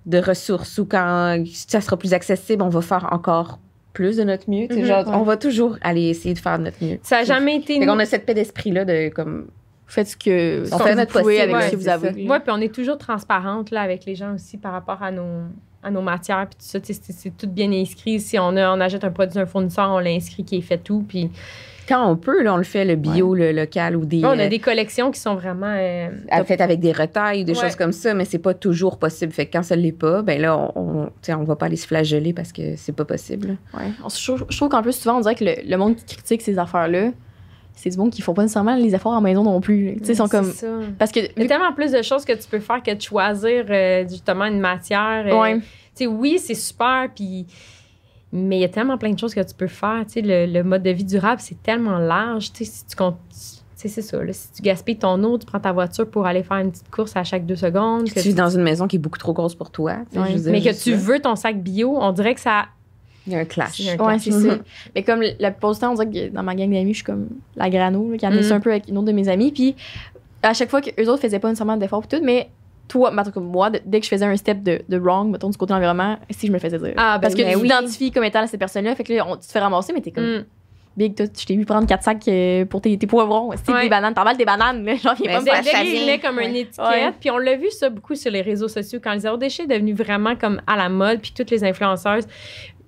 de ressources ou quand ça sera plus accessible, on va faire encore plus de notre mieux. tu sais, genre, ouais. on va toujours aller essayer de faire de notre mieux. ça n'a jamais été. Fait qu'on a cette paix d'esprit-là de comme. Faites ce que, On fait notre pouvez possible, avec ouais, ce que vous avez. Ouais, puis on est toujours transparente là, avec les gens aussi par rapport à nos, à nos matières. Puis tout ça, c'est, c'est tout bien inscrit. Si on, a, on achète un produit d'un fournisseur, on l'inscrit qui est fait tout. Puis Quand on peut, là, on le fait, le bio, le local ou des. on a euh, des collections qui sont vraiment. euh, top. fait avec des retailles ou des Ouais. choses comme ça, mais c'est pas toujours possible. Fait que quand ça l'est pas, ben là, on, on, tu sais, on va pas aller se flageller parce que c'est pas possible. Ouais. Trouve, je trouve qu'en plus, souvent, on dirait que le, le monde qui critique ces affaires-là, c'est du monde qui font pas nécessairement les efforts en maison non plus. Tu sais, ils sont C'est comme. ça. Parce que. Il y a tellement plus de choses que tu peux faire que de choisir euh, justement une matière. euh, Ouais. Tu sais, oui, c'est super, puis. Mais il y a tellement plein de choses que tu peux faire. Tu sais, le, le mode de vie durable, c'est tellement large. Tu sais, si tu comptes. Tu sais, c'est ça. là, si tu gaspilles ton eau, tu prends ta voiture pour aller faire une petite course à chaque deux secondes. que Tu vis dans une maison qui est beaucoup trop grosse pour toi. tu sais, Ouais. je veux dire, mais que tu ça. veux ton sac bio, on dirait que ça. Il y a un clash. Il y a un Ouais, c'est ça. Mais comme la plupart du temps, on dirait que dans ma gang d'amis, je suis comme la grano, là, qui a Mhm. ça un peu avec une autre de mes amies. Puis à chaque fois qu'eux autres faisaient pas nécessairement d'efforts et tout, mais toi, tout cas, moi, dès que je faisais un step de, de wrong, mettons, du côté de l'environnement, si je me le faisais dire. Ah, ben Parce que tu Ben oui. t'identifies comme étant cette personne-là, fait que là, on- tu te fais ramasser, mais t'es comme Mm. big, toi, je t'ai vu prendre quatre sacs euh, pour tes, tes poivrons. C'est Ouais. des bananes, t'emballes des bananes, là, j'en viens Mais pas venait comme Ouais. une étiquette. Ouais. Puis on l'a vu ça beaucoup sur les réseaux sociaux quand le zéro déchet est devenu vraiment comme à la mode, puis toutes les influenceuses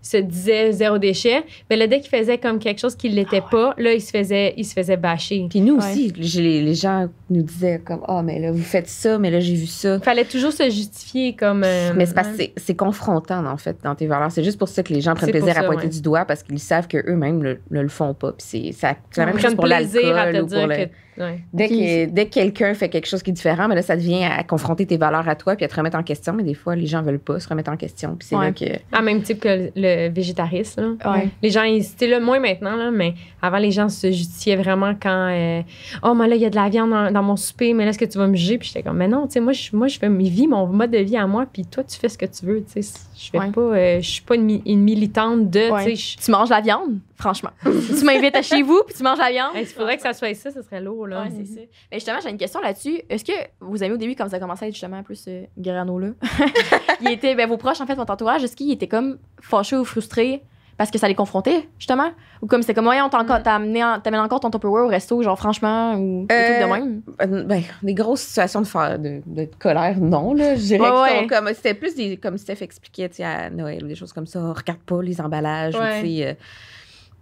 se disaient zéro déchet. Mais là, dès qu'ils faisaient comme quelque chose qui ne l'était pas, là, ils se faisaient, ils se faisaient bâcher. Puis nous Ouais. aussi, les, les gens nous disaient comme Ah, mais là, vous faites ça, mais là, j'ai vu ça. Il fallait toujours se justifier comme. euh, Mais c'est parce que ouais. c'est- confrontant, en fait, dans tes valeurs. C'est juste pour ça que les gens prennent plaisir à pointer ouais. du doigt parce qu'ils savent qu'eux-mêmes ne le, le font pas. Puis c'est ça- c'est la même chose pour plaisir à te l'alcool ou pour dire le. Ouais. Dès, que, dès que quelqu'un fait quelque chose qui est différent, mais là, ça devient à confronter tes valeurs à toi puis à te remettre en question. Mais des fois, les gens veulent pas se remettre en question. Puis c'est Ouais. là que. Ah, même type que le, le végétarisme. là. Ouais. Les gens, c'était le moins maintenant, là, mais avant, les gens se justifiaient vraiment quand. euh, oh, mais là, il y a de la viande dans, dans mon souper, mais là, est-ce que tu vas me juger? Puis j'étais comme, mais non, tu sais, moi, je, moi, je fais mes vies, mon mode de vie à moi, puis toi, tu fais ce que tu veux, tu sais. Je fais Ouais. pas. euh, je suis pas une, une militante de. Ouais. Tu sais, je- Tu manges la viande, franchement. tu m'invites à chez vous, puis tu manges la viande. Hey, Il faudrait que ça soit ça, ce serait lourd, là. Ouais, c'est ça. Mais justement, j'ai une question là-dessus. Est-ce que vous aimez au début, quand ça a commencé à être justement plus euh, grano-là, il était, ben, vos proches, en fait, votre entourage, est-ce qu'ils étaient comme fâchés ou frustrés parce que ça les confrontait, justement? Ou comme c'était comme, ouais, on t'a encore- amené en- encore ton Tupperware au resto, genre, franchement, ou des Euh, trucs de même? Euh, Ben, des grosses situations de, fa- de, de colère, non, là. Je dirais Ouais, comme. C'était plus des. Comme Steph expliquait, tu sais, à Noël ou des choses comme ça. Regarde pas les emballages. ou, Ouais. tu sais, euh,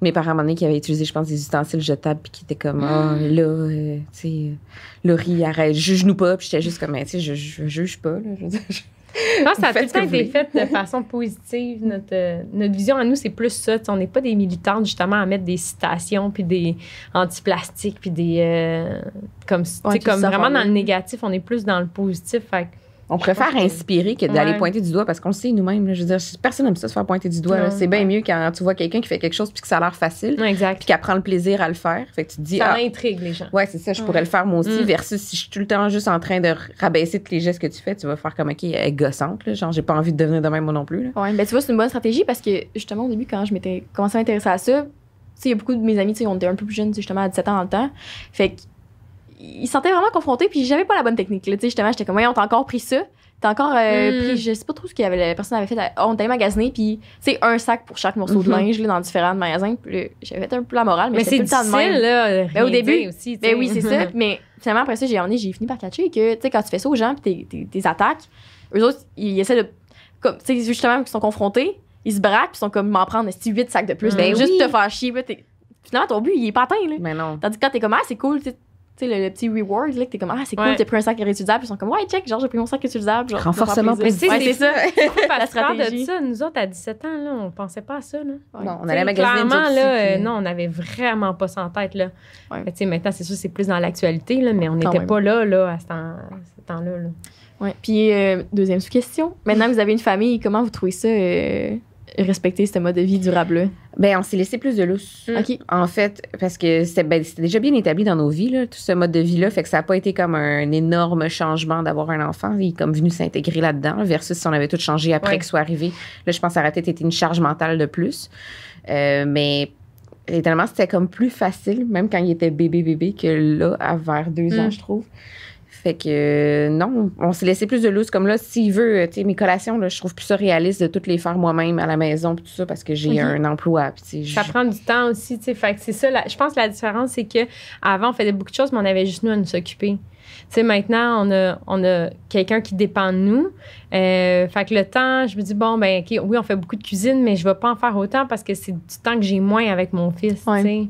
mes parents, à un moment donné, qui avaient utilisé, je pense, des ustensiles jetables, puis qui étaient comme, ah, là, euh, tu sais, euh, Laurie, arrête, juge-nous pas. Puis j'étais juste comme, tu sais, je, je juge pas, là. Je je- Je pense que ça a tout le temps été fait de façon positive. Notre, euh, notre vision à nous, c'est plus ça. On n'est pas des militantes, justement, à mettre des citations, puis des anti-plastiques, puis des. euh, comme Ouais, comme vraiment dans le le- négatif, on est plus dans le positif. Fait que On préfère inspirer que d'aller Ouais. pointer du doigt parce qu'on le sait nous-mêmes. Je veux dire, personne n'aime ça se faire pointer du doigt. C'est bien mieux quand tu vois quelqu'un qui fait quelque chose puis que ça a l'air facile exact. puis qu'elle prend le plaisir à le faire. Fait que tu te dis, Ça ah, intrigue les gens. ouais, c'est ça, je Ouais. pourrais le faire moi aussi. Mm. Versus si je suis tout le temps juste en train de rabaisser tous les gestes que tu fais, tu vas faire comme, OK, elle est gossante. Là. Genre, j'ai pas envie de devenir de même moi non plus. là. Ouais, ben tu vois, c'est une bonne stratégie parce que justement, au début, quand je m'étais commencé à m'intéresser à ça, tu sais, il y a beaucoup de mes amis, tu sais, on était un peu plus jeunes, justement, à 17 ans dans le temps. Fait que ils se sentaient vraiment confrontés, puis j'avais pas la bonne technique. là. Tu sais, justement, j'étais comme, ouais, on t'a encore pris ça. T'as encore euh, Mm. pris, je sais pas trop ce que la personne avait fait. On t'avait magasiné, puis, sais, un sac pour chaque morceau de Mhm. linge, là, dans différents magasins. J'avais fait un peu la morale, mais, c'est tout le temps de même. difficile, là. Ben, au début, aussi. Ben oui, c'est ça. Mais finalement, après ça, j'ai j'ai fini par catcher que, tu sais, quand tu fais ça aux gens, puis t'es- attaques, eux autres, ils essaient de. Comme, tu sais, justement, qu'ils sont confrontés, ils se braquent, puis ils sont comme m'en prendre 8 sacs de plus. Ben Ben, juste oui. te faire chier. là, Finalement, ton but, il est pas atteint, là. Mais non. Tandis que quand t'es comme, ah, c'est cool, tu sais, le, le petit reward, là, que t'es comme, ah, c'est cool, Ouais. t'as pris un sac réutilisable, puis ils sont comme, ouais, check, genre, j'ai pris mon sac réutilisable. Genre, Renforcement plaisir. positif. Ouais, c'est ça. La parles de stratégie. ça, nous autres, à 17 ans, là, on pensait pas à ça, là. Ouais. Non, on allait magasiner Clairement, là, euh, puis- non, on avait vraiment pas ça en tête, là. Ouais. Mais tu sais, maintenant, c'est sûr, c'est plus dans l'actualité, là, mais on n'était pas là, là, à ce temps-là. là. Ouais. Puis, euh, deuxième sous-question. Maintenant que vous avez une famille, comment vous trouvez ça, euh, respecter ce mode de vie durable-là? Ben, on s'est laissé plus de lousse. OK. En fait, parce que c'était ben, c'était déjà bien établi dans nos vies, là, tout ce mode de vie-là. Fait que ça n'a pas été comme un énorme changement d'avoir un enfant. Il est comme venu s'intégrer là-dedans, là, versus si on avait tout changé après Ouais. qu'il soit arrivé. Là, je pense que ça aurait peut-être été une charge mentale de plus. Euh, mais étonnamment, c'était comme plus facile, même quand il était bébé-bébé, que là, à vers deux Mm. ans, je trouve. Fait que euh, non, on s'est laissé plus de loose. Comme là, s'il veut, euh, tu sais, mes collations, là, je trouve plus ça réaliste de toutes les faire moi-même à la maison, puis tout ça, parce que j'ai Ok. un emploi. Ça prend du temps aussi, tu sais. Fait que c'est ça, je pense que la différence, c'est que avant on faisait beaucoup de choses, mais on avait juste nous à nous occuper. Tu sais, maintenant, on a, on a quelqu'un qui dépend de nous. Euh, fait que le temps, je me dis, bon, ben, OK, oui, on fait beaucoup de cuisine, mais je vais pas en faire autant parce que c'est du temps que j'ai moins avec mon fils, Ouais. tu sais.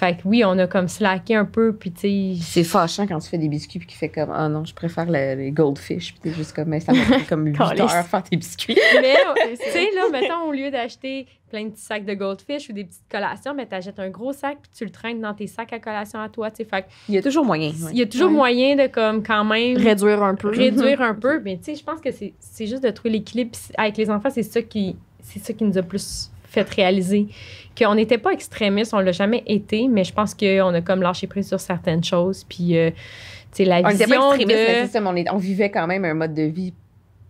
Fait que oui, on a comme slacké un peu, puis tu sais. C'est fâchant quand tu fais des biscuits puis qu'il fait comme ah non, je préfère le- les goldfish puis t'es juste comme mais ça m'a pris comme 8 Calisse. heures faire tes biscuits. Mais, tu sais, là, mettons, au lieu d'acheter plein de petits sacs de goldfish ou des petites collations, mais t'achètes un gros sac puis tu le traînes dans tes sacs à collation à toi, tu sais. Fait Il y a toujours moyen. il y a toujours Ouais. moyen de, comme, quand même. Réduire un peu. réduire un peu. Mais tu sais, je pense que c'est juste de trouver l'équilibre. Avec les enfants, c'est ça qui c'est ça qui nous a plus fait réaliser qu'on n'était pas extrémistes, on l'a jamais été, mais je pense qu'on a comme lâché prise sur certaines choses. Puis, euh, tu sais, la On n'était pas vision mais c'est de... ça, mais on, est- on vivait quand même un mode de vie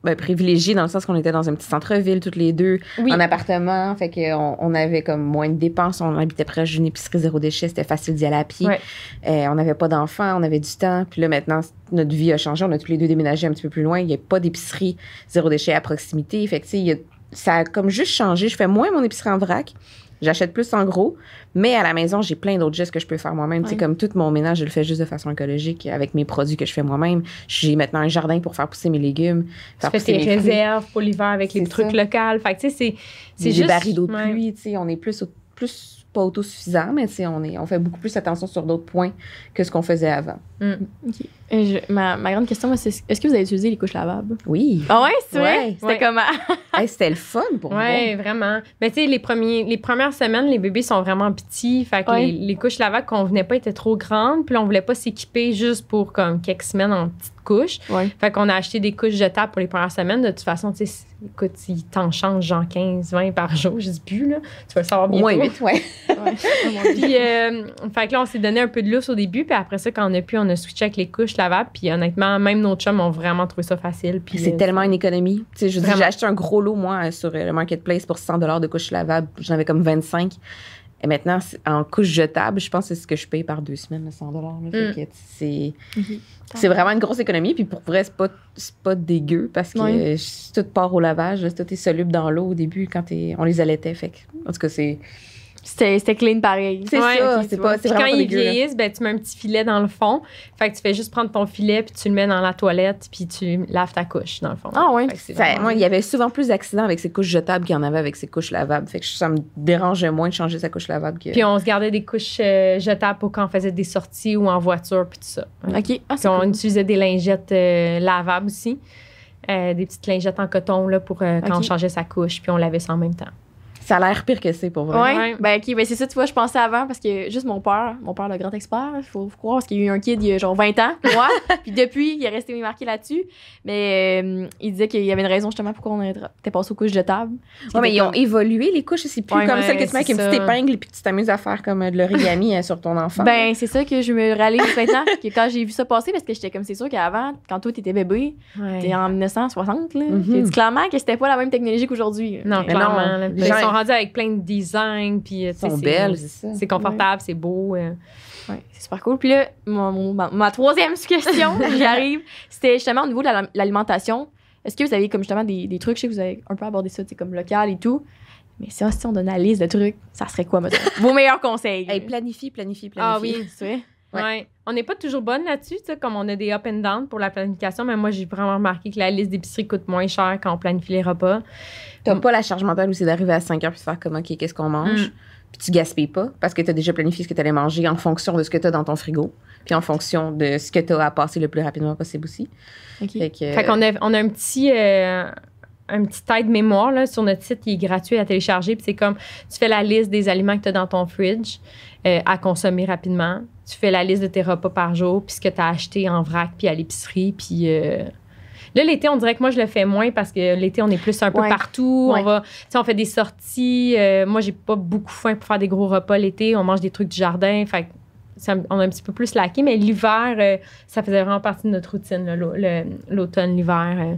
ben, privilégié dans le sens qu'on était dans un petit centre-ville toutes les deux, Oui, en appartement, fait qu'on on avait comme moins de dépenses, on habitait proche d'une épicerie zéro déchet, c'était facile d'y aller à pied. Ouais. Euh, on n'avait pas d'enfants, on avait du temps, puis là maintenant notre vie a changé, on a tous les deux déménagé un petit peu plus loin, il n'y a pas d'épicerie zéro déchet à proximité, fait que tu sais, il y a- ça a comme juste changé, je fais moins mon épicerie en vrac. J'achète plus en gros, mais à la maison, j'ai plein d'autres gestes que je peux faire moi-même. C'est Ouais. comme tout mon ménage, je le fais juste de façon écologique avec mes produits que je fais moi-même. J'ai maintenant un jardin pour faire pousser mes légumes. tu faire fais pousser tes fruits. réserves pour l'hiver avec les trucs locaux. Fait que tu sais, c'est c'est Des juste... barils d'eau de ouais. pluie, tu sais, on est plus, pas autosuffisant, mais tu sais, on, est, on fait beaucoup plus attention sur d'autres points que ce qu'on faisait avant. Et je- ma, ma grande question, moi, c'est est-ce que vous avez utilisé les couches lavables? Oui. Ah ouais, c'est vrai? Ouais. C'était Ouais. comment? Hey, C'était le fun pour Oui, vraiment. Mais tu sais, les, premiers, les premières semaines, les bébés sont vraiment petits. Fait que Ouais. les, les couches lavables qu'on venait pas étaient trop grandes. Puis là, on voulait pas s'équiper juste pour comme quelques semaines en petites couches. Ouais. Fait qu'on a acheté des couches jetables pour les premières semaines. De toute façon, tu sais, écoute, ils t'en changent genre 15, 20 par jour. Je dis plus, là. Tu vas le savoir bientôt. moins vite, ouais. Puis, euh, fait que là, on s'est donné un peu de lousse au début. Puis après ça, quand on a pu, on a switché avec les couches Puis honnêtement, même nos chums ont vraiment trouvé ça facile. Puis C'est euh, tellement une économie. Tu sais, je veux dire, Vraiment. j'ai acheté un gros lot, moi, sur euh, le marketplace pour 100 de couches lavables. J'en avais comme 25. Et maintenant, c'est- en couches jetables, je pense que c'est ce que je paye par deux semaines, le 100 là. Mm. C'est vraiment une grosse économie. Puis pour vrai, c'est pas, c'est pas dégueu parce que euh, tout part au lavage. Tout est soluble dans l'eau au début quand t'es- on les allaitait. Fait que, en tout cas, c'est C'était c'était clean pareil. C'est Ouais, ça, c'est pas, Puis quand pas ils vieillissent, ben, tu mets un petit filet dans le fond. Fait que tu fais juste prendre ton filet puis tu le mets dans la toilette puis tu laves ta couche, dans le fond. Ah ouais. Vraiment- moi, il y avait souvent plus d'accidents avec ses couches jetables qu'il y en avait avec ses couches lavables. Fait que ça me dérangeait moins de changer sa couche lavable que. Puis on se gardait des couches euh, jetables pour quand on faisait des sorties ou en voiture puis tout ça. OK. Ah, Puis on cool. utilisait des lingettes euh, lavables aussi. Euh, des petites lingettes en coton là, pour euh, quand on changeait sa couche, puis on lavait ça en même temps. Ça a l'air pire que c'est pour vrai. Ouais. Ouais. Ben, OK. Ben, c'est ça, tu vois, je pensais avant parce que juste mon père, mon père, le grand expert, il faut, faut croire, parce qu'il y a eu un kid il y a genre 20 ans, moi. puis depuis, il est resté marqué là-dessus. Mais euh, il disait qu'il y avait une raison justement pourquoi on était passé aux couches jetables. Ouais, mais ils ont évolué, les couches. C'est plus Ouais, comme ouais, celle que tu mets avec une petite épingle et puis tu t'amuses à faire comme de l'origami euh, sur ton enfant. Ben, c'est ça que je me réalise maintenant, que quand j'ai vu ça passer, parce que j'étais comme, c'est sûr qu'avant, quand toi, t'étais bébé, t'es en 1960, là, j'ai dit clairement que c'était pas la même technologie qu'aujourd'hui. Non, Mais- clairement. non, là. les Ils gens- avec plein de designs, puis euh, Ils sont c'est- belles, c'est confortable, c'est beau. euh. Ouais, c'est super cool. Puis là, mon- mon- ma, ma troisième question, j'y arrive, c'était justement au niveau de la- l'alimentation. Est-ce que vous avez comme justement des, des trucs, je sais que vous avez un peu abordé ça, c'est comme local et tout. Mais si, si on donne la liste de trucs, ça serait quoi, mettons? Vos meilleurs conseils. Hey, planifie, planifie, planifie. Ah oui. c'est vrai? Ouais. Ouais. On n'est pas toujours bonne là-dessus, tu sais, comme on a des up and down pour la planification, mais moi, j'ai vraiment remarqué que la liste d'épicerie coûte moins cher quand on planifie les repas. T'as pas la charge mentale aussi d'arriver à 5 heures puis de faire comme, OK, qu'est-ce qu'on mange? Mm. Puis tu gaspilles pas parce que tu as déjà planifié ce que tu allais manger en fonction de ce que tu as dans ton frigo, puis en fonction de ce que tu as à passer le plus rapidement possible aussi. OK. Fait que, Fait qu'on a, on a un petit. euh, un petit aide-mémoire là, sur notre site qui est gratuit à télécharger. Puis c'est comme, tu fais la liste des aliments que tu as dans ton fridge euh, à consommer rapidement. Tu fais la liste de tes repas par jour, puis ce que tu as acheté en vrac, puis à l'épicerie. Puis euh, là, l'été, on dirait que moi, je le fais moins parce que l'été, on est plus un peu Ouais. partout. Ouais. On va, on fait des sorties. Euh, moi, j'ai pas beaucoup faim pour faire des gros repas l'été. On mange des trucs du jardin. Fait ça- on a un petit peu plus laqué, mais l'hiver, euh, ça faisait vraiment partie de notre routine, l'automne, l'hiver. euh.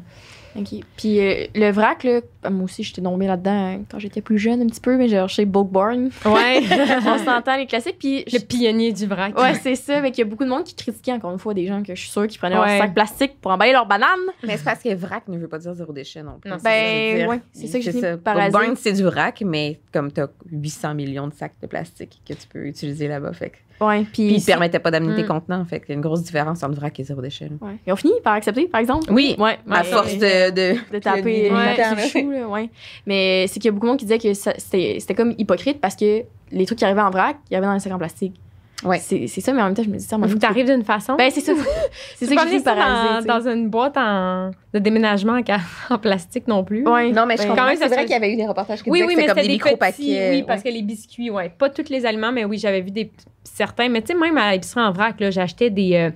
OK. Puis euh, le vrac, là, moi aussi, j'étais tombée là-dedans hein, quand j'étais plus jeune un petit peu, mais genre chez Bookborn. Ouais. on s'entend les classiques. Puis le pionnier du vrac. Ouais, c'est ça. Mais qu'il y a beaucoup de monde qui critiquait, encore une fois, des gens que je suis sûre qui prenaient Ouais. leur sac plastique pour emballer leurs bananes. Mais c'est parce que vrac ne veut pas dire zéro déchet non plus. Non, Ben, ouais, c'est ça que je par. Burn, c'est du vrac, mais comme tu as 800 millions de sacs de plastique que tu peux utiliser là-bas. Fait que- Ouais. Puis, ils ne permettaient pas d'amener tes Mm. contenants. Fait qu'il y a une grosse différence entre vrac et zéro déchet. Ouais. Ils ont fini par accepter, par exemple? Oui. Ouais. À force de, de, de taper le chou, là, ouais. Mais c'est qu'il y a beaucoup de monde qui disait que c'était c'était comme hypocrite parce que les trucs qui arrivaient en vrac, ils arrivaient dans les sacs en plastique. Ouais. C'est c'est ça, mais en même temps, je me dis ça. moment Faut que t'arrives d'une façon. Ben, c'est ça. c'est ça que pas j'ai fini par réaliser, dans, dans une boîte en, de déménagement en, plastique non plus. Ouais. Non, mais je Ben, comprends. C'est vrai qu'il y avait eu des reportages qui Oui, disaient oui, que mais c'était comme c'était des des micro petits. paquets. Oui, parce que les biscuits, ouais. Pas tous les aliments, mais oui, j'avais vu des certains. Mais tu sais, même à l'épicerie en vrac, là, j'achetais des, euh,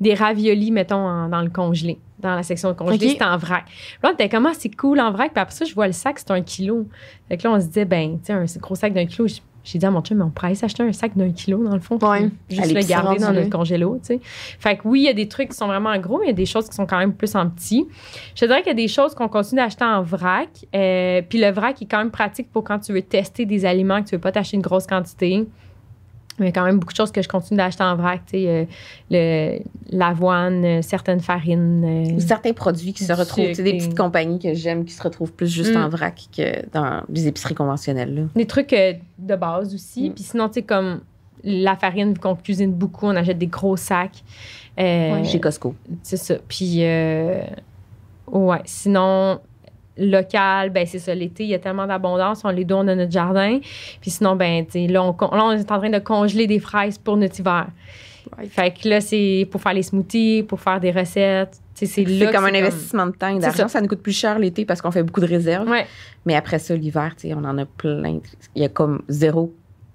des raviolis, mettons, en- dans le congelé. Dans la section de congelé, Ok. c'était en vrac. Là, on était comme, ah, c'est cool en vrac. Puis après ça, je vois le sac, c'est un kilo. Fait que là, on se disait, ben, tu sais, un gros sac d'un kilo. J'ai dit à mon chum, mais on pourrait aller s'acheter un sac d'un kilo, dans le fond. Ouais. Juste le garder dans notre congélo, tu sais. Fait que oui, il y a des trucs qui sont vraiment gros, mais il y a des choses qui sont quand même plus en petit. Je te dirais qu'il y a des choses qu'on continue d'acheter en vrac. euh, puis le vrac est quand même pratique pour quand tu veux tester des aliments, que tu veux pas t'acheter une grosse quantité. Il y a quand même beaucoup de choses que je continue d'acheter en vrac, tu sais. euh, L'avoine, euh, certaines farines. euh, Ou certains produits qui se retrouvent. Tu sais, des petites compagnies que j'aime qui se retrouvent plus juste Mm. en vrac que dans des épiceries conventionnelles. là. des trucs euh, de base aussi. Mm. Puis sinon, tu sais, comme la farine, vu qu'on cuisine beaucoup, on achète des gros sacs. Euh, Chez Costco. C'est ça. Puis, ouais. Sinon, local, ben c'est ça. L'été, il y a tellement d'abondance. On les donne dans notre jardin. Puis sinon, ben, là, on, là, on est en train de congeler des fraises pour notre hiver. Ouais. Fait que là, c'est pour faire les smoothies, pour faire des recettes. C'est comme un investissement de temps et d'argent. ça. Ça. nous coûte plus cher l'été parce qu'on fait beaucoup de réserves. Ouais. Mais après ça, l'hiver, on en a plein. Il y a comme zéro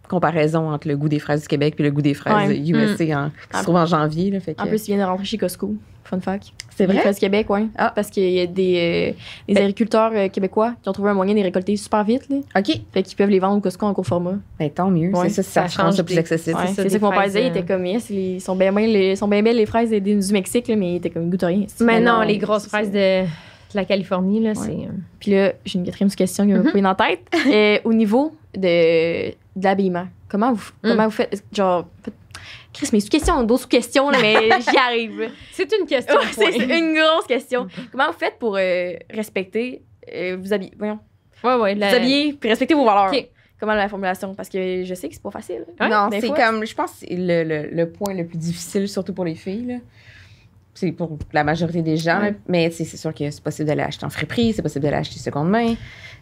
comparaison entre le goût des fraises du Québec et le goût des fraises Ouais. USA en- qui se trouve en janvier. Là, fait que- En plus, il vient de rentrer chez Costco. Fun fact. c'est Les vrai? fraises Québec, ouais. Ah. Parce qu'il y a des, euh, des Ben- agriculteurs euh, québécois qui ont trouvé un moyen de les récolter super vite. Là. OK. Fait qu'ils peuvent les vendre au Costco en court format. Ben, tant mieux. Ouais. C'est ça, ça, ça change plus accessible. Ouais, c'est ça que mon. Il était comme, yes, les- ils sont bien, bien, les, sont bien belles les fraises des- du Mexique, là, mais il était comme, ils goûtent rien. Mais non, les grosses fraises de, la Californie, là, c'est. euh, Puis là, j'ai une quatrième question qui m'a coupé dans la tête. Euh, au niveau de, de l'habillement, comment vous, Mm. comment vous faites? Genre, Chris, mais sous-question, d'autres sous-questions, là, mais j'y arrive. C'est une question. Ouais, c'est une grosse question. Comment vous faites pour euh, respecter, euh, vous habiller, voyons, Ouais, ouais. la- vous habiller puis respecter vos valeurs? Ok. comment la formulation? Parce que je sais que c'est pas facile. non, c'est comme, je pense, que c'est le, le, le point le plus difficile, surtout pour les filles. là. C'est pour la majorité des gens. Ouais. Mais c'est sûr que c'est possible d'aller acheter en friperie, c'est possible d'aller acheter seconde main.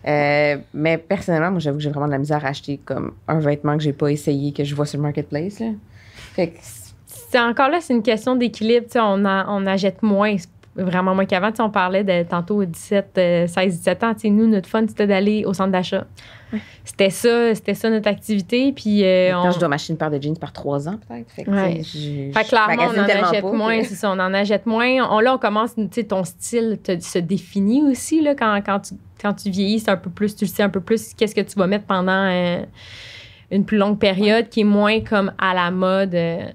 Euh, mais personnellement, moi, j'avoue que j'ai vraiment de la misère à acheter comme un vêtement que j'ai pas essayé, que je vois sur le marketplace. Là. Fait que C'est encore là, c'est une question d'équilibre. On, a- on achète moins, vraiment moins qu'avant. On parlait de tantôt 17, euh, 16, 17 ans. Nous, notre fun, c'était d'aller au centre d'achat. C'était ça, c'était ça notre activité. Puis, euh, Quand on- je dois m'acheter une paire de jeans par trois ans, peut-être. Fait que, Ouais. je- clairement, on en achète pas moins, c'est ça, on en achète moins. On, là, on commence, tu sais, ton style te- se définit aussi, là, quand, quand, tu, quand tu vieillis, c'est un peu plus, tu le sais un peu plus, qu'est-ce que tu vas mettre pendant euh, une plus longue période qui est moins comme à la mode, euh,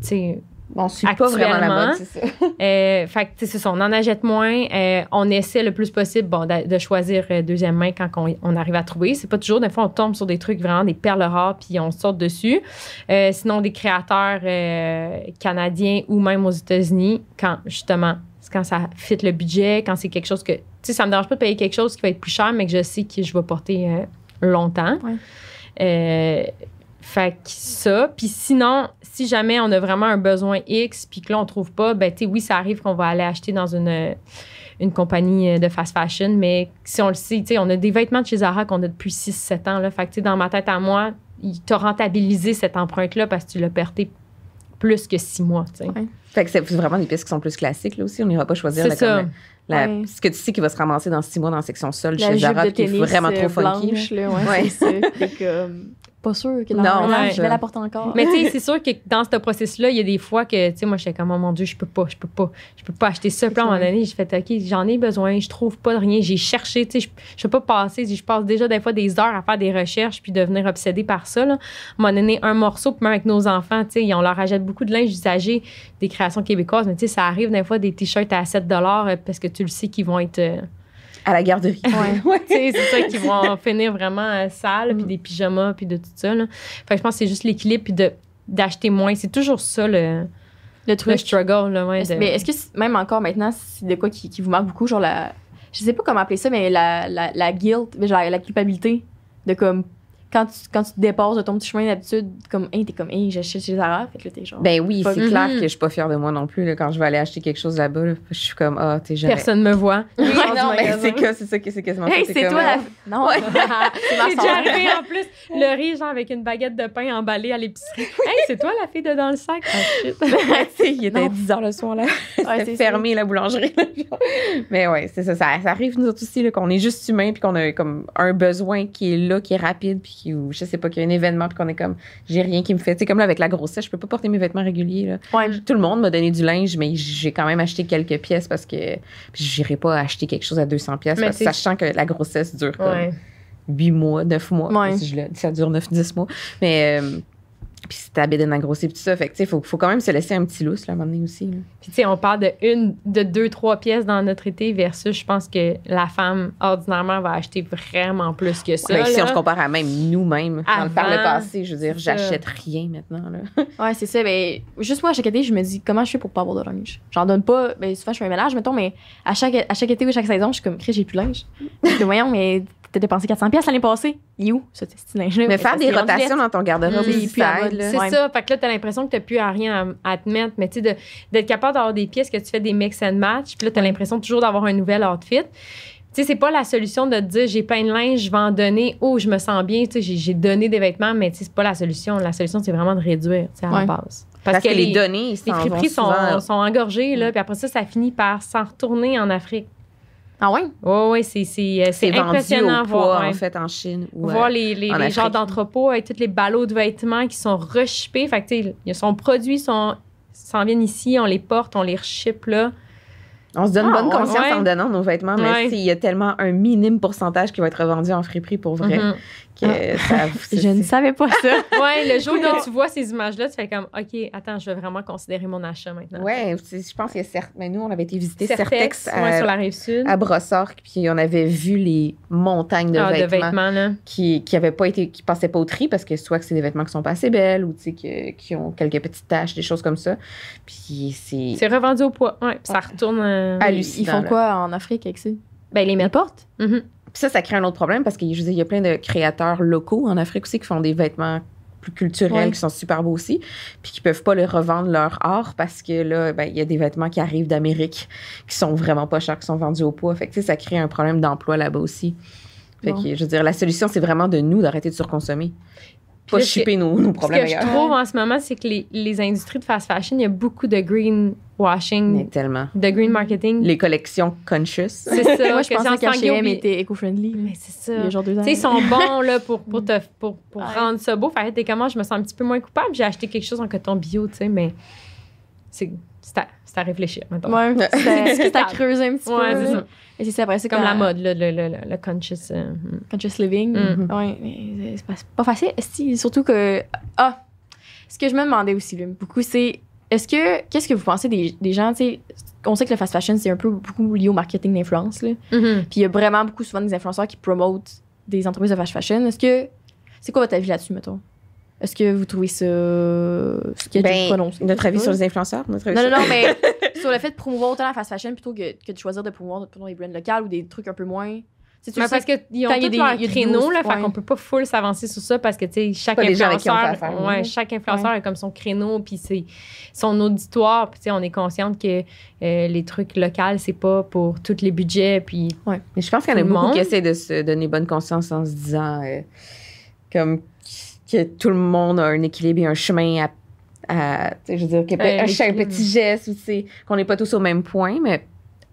tu sais. On suit pas vraiment la mode, c'est ça. Euh, fait que, c'est ça, on en achète moins. Euh, on essaie le plus possible bon, de, de choisir deuxième main quand on, on arrive à trouver. C'est pas toujours. Des fois, on tombe sur des trucs vraiment des perles rares puis on saute dessus. Euh, sinon, des créateurs canadiens ou même aux États-Unis, quand justement, quand ça fit le budget, quand c'est quelque chose que. Tu sais, ça me dérange pas de payer quelque chose qui va être plus cher, mais que je sais que je vais porter euh, longtemps. Ouais. Euh, fait que ça. Puis sinon, si jamais on a vraiment un besoin X, puis que là, on trouve pas, ben, tu sais, oui, ça arrive qu'on va aller acheter dans une, une compagnie euh, de fast fashion, mais si on le sait, tu sais, on a des vêtements de chez Zara qu'on a depuis 6-7 ans, là. Fait que, tu sais, dans ma tête à moi, il t'a rentabilisé cette empreinte-là parce que tu l'as perté plus que 6 mois, tu sais. Ouais. Fait que c'est vraiment des pièces qui sont plus classiques, là aussi. On n'ira pas choisir la, ça. comme la- Ouais. ce que tu sais qui va se ramasser dans six mois dans la section sol La chez Zara, qui est vraiment euh, trop funky. blanche, là. là, ouais, c'est ça. Fait que, pas sûr que dans Non, ouais. je vais la porter encore. Mais tu sais, c'est sûr que dans ce processus-là, il y a des fois que, tu sais, moi, j'étais comme, oh mon Dieu, je peux pas, je peux pas, je peux pas acheter ça. Puis à un moment donné, j'ai fait, OK, j'en ai besoin, je trouve pas de rien. J'ai cherché, tu sais, je, je peux pas passer, je passe déjà des fois des heures à faire des recherches puis devenir obsédée par ça, là. À un moment donné, un morceau, puis même avec nos enfants, tu sais, on leur achète beaucoup de linge usagé, des créations québécoises, mais tu sais, ça arrive des fois des t-shirts à 7 euh, parce que tu le sais qu'ils vont être. À la garderie. Ouais. c'est ça qui vont finir vraiment euh, sales, Mm. puis des pyjamas, puis de tout ça. Là. Fait que je pense que c'est juste l'équilibre, puis d'acheter moins. C'est toujours ça le, Le le truc. struggle. Là, ouais, Est-ce- de- Mais est-ce que même encore maintenant, c'est de quoi qui, qui vous marque beaucoup, genre la. Je sais pas comment appeler ça, mais la, la, la guilt, genre la culpabilité de comme. Quand tu, quand tu te dépasses de ton petit chemin d'habitude, comme, hey, t'es comme, hey, j'achète chez Zara. Fait que là, t'es genre. Ben oui, c'est clair Mhm. que je suis pas fière de moi non plus là, quand je vais aller acheter quelque chose là-bas. là. je suis comme, ah, t'es jamais. Personne me voit. Oui, non, mais c'est que c'est ça que c'est quasiment hey, c'est comme, toi la. Non, Ouais. c'est déjà arrivé en plus, le riz, genre avec une baguette de pain emballée à l'épicerie. Hey, c'est toi la fille de dans le sac? Ah, il était Non. 10 h le soir, là. Ouais, C'était c'est fermé, la boulangerie. là, genre. Mais ouais, c'est ça, ça. Ça arrive, nous autres aussi, là, qu'on est juste humain, puis qu'on a comme un besoin qui est là, qui est rapide, puis qui, ou je sais pas, qu'il y a un événement, puis qu'on est comme, j'ai rien qui me fait. Tu sais, comme là, avec la grossesse, je peux pas porter mes vêtements réguliers, là. Ouais. Tout le monde m'a donné du linge, mais j'ai quand même acheté quelques pièces parce que j'irai pas acheter quelque chose à 200 pièces, parce sachant que la grossesse dure comme Ouais. 8 mois, 9 mois. Ouais. Si je ça dure 9, 10 mois. Mais, euh, puis c'était à Bédène à grossir, puis tout ça. Fait que, tu sais, faut, faut quand même se laisser un petit lousse, là, à un moment donné aussi. là. Puis, tu sais, on parle de une, de deux, trois pièces dans notre été versus, je pense que la femme, ordinairement, va acheter vraiment plus que ça. Ben, si on se compare à même nous-mêmes, dans le- par le passé, je veux dire, j'achète rien maintenant, là. Ouais, c'est ça. Ben, juste moi, à chaque été, je me dis, comment je fais pour pas avoir de linge? J'en donne pas. Ben, souvent, je fais un ménage, mettons, mais à chaque, à chaque été ou chaque saison, je suis comme, j'ai plus de linge. Que, voyons, mais t'as dépensé 400$ pièces l'année passée? Il est où, ce petit linge-là? Mais faire des c'est rotations dans ton garde-robe, Mm. C'est Ouais. ça. Fait que là, t'as l'impression que t'as plus à rien à, à te mettre. Mais tu sais, d'être capable d'avoir des pièces que tu fais des mix and match. Puis là, t'as l'impression toujours d'avoir un nouvel outfit. Tu sais, c'est pas la solution de te dire j'ai plein de linge, je vais en donner. Oh, je me sens bien. Tu sais, j'ai- donné des vêtements, mais tu sais, c'est pas la solution. La solution, c'est vraiment de réduire, tu sais, à la base. Parce, que, les données, ils les friperies sont, sont engorgées, là. Puis après ça, ça finit par s'en retourner en Afrique. Ah ouais? Oui, oui, c'est c'est- euh, C'est vendu impressionnant au voir. poids, ouais. en fait, en Chine. ou, voir euh, les, les, les genres d'entrepôts avec tous les ballots de vêtements qui sont rechippés. Fait que, tu sais, ils sont produits, sont, s'en viennent ici, on les porte, on les reship là. On se donne Ah, bonne conscience ouais. en donnant nos vêtements, mais Ouais. il y a tellement un minime pourcentage qui va être revendu en friperie pour vrai Mhm. Que ça. c'est- Je ne savais pas ça. Ouais, le jour que tu vois ces images-là, tu fais comme, OK, attends, je vais vraiment considérer mon achat maintenant. Ouais, c'est- je pense qu'il y a certes. Mais nous, on avait été visiter Certex, Certex, ouais, à, sur la rive sud. à Brossard, puis on avait vu les montagnes de Ah, de vêtements. là. qui qui avaient pas été qui passaient pas au tri parce que soit que c'est des vêtements qui sont pas assez belles ou tu sais que- qui ont quelques petites taches des choses comme ça puis c'est C'est revendu au poids. Ouais, puis ça retourne. euh, Ah, Ils- font là. quoi en Afrique avec ça? ben, les Ils mettent. portent? Mhm. Puis ça, ça crée un autre problème parce qu'il y a plein de créateurs locaux en Afrique aussi qui font des vêtements plus culturels Ouais. qui sont super beaux aussi, puis qui peuvent pas les revendre leur art parce que là, ben, il y a des vêtements qui arrivent d'Amérique qui sont vraiment pas chers, qui sont vendus au poids. Fait que ça crée un problème d'emploi là-bas aussi. Fait Bon. que je veux dire, la solution, c'est vraiment de nous d'arrêter de surconsommer. Pas là, ce shipper nos, nos Ce problèmes que je trouve en ce moment, c'est que les, les industries de fast fashion, il y a beaucoup de Mais greenwashing, tellement. de green marketing. Les collections conscious. C'est ça. Moi, je que pensais c'est en qu'H&M était éco-friendly. Mais c'est Il y a ça. genre deux ans. Tu sais, ils sont bons là, pour, pour, te, pour, pour Ouais. rendre ça beau. Fait que comment, je me sens un petit peu moins coupable. J'ai acheté quelque chose en coton bio, tu sais, mais c'est c'est à, c'est à réfléchir, mettons. Ouais, c'était à creuser un petit Ouais, peu. c'est ça. Et c'est ça, après, c'est C'est comme la mode, là, le, le, le, le conscious. euh, mm. Conscious living. Mhm. Ouais, mais c'est pas, c'est pas facile. Esti, Surtout que. Ah! Ce que je me demandais aussi, là, beaucoup, c'est. Est-ce que. Qu'est-ce que vous pensez des, des gens, tu sais. On sait que le fast fashion, c'est un peu beaucoup lié au marketing d'influence, là. Mhm. Puis il y a vraiment beaucoup souvent des influenceurs qui promotent des entreprises de fast fashion. Est-ce que. C'est quoi votre avis là-dessus, mettons? Est-ce que vous trouvez ça. Ce qui a Ben, prononcé? notre avis sur les influenceurs? Notre avis Non, non, sur- non, mais sur le fait de promouvoir autant la fast fashion plutôt que, que de choisir de promouvoir plutôt des brands locales ou des trucs un peu moins. Tu Mais parce qu'ils ont quand il y a tous des- leur il y a créneau, là, fait qu'on peut pas full s'avancer sur ça parce que, tu sais, chaque influenceur, affaire, ouais, chaque influenceur a comme son créneau, puis c'est son auditoire, puis tu sais, on est consciente que euh, les trucs locaux, c'est pas pour tous les budgets, puis Mais je pense qu'il y en a beaucoup qui essaient de se donner bonne conscience en se disant euh, comme que tout le monde a un équilibre et un chemin à. à- je veux dire, a Euh, un, chaque petit geste, qu'on n'est pas tous au même point, mais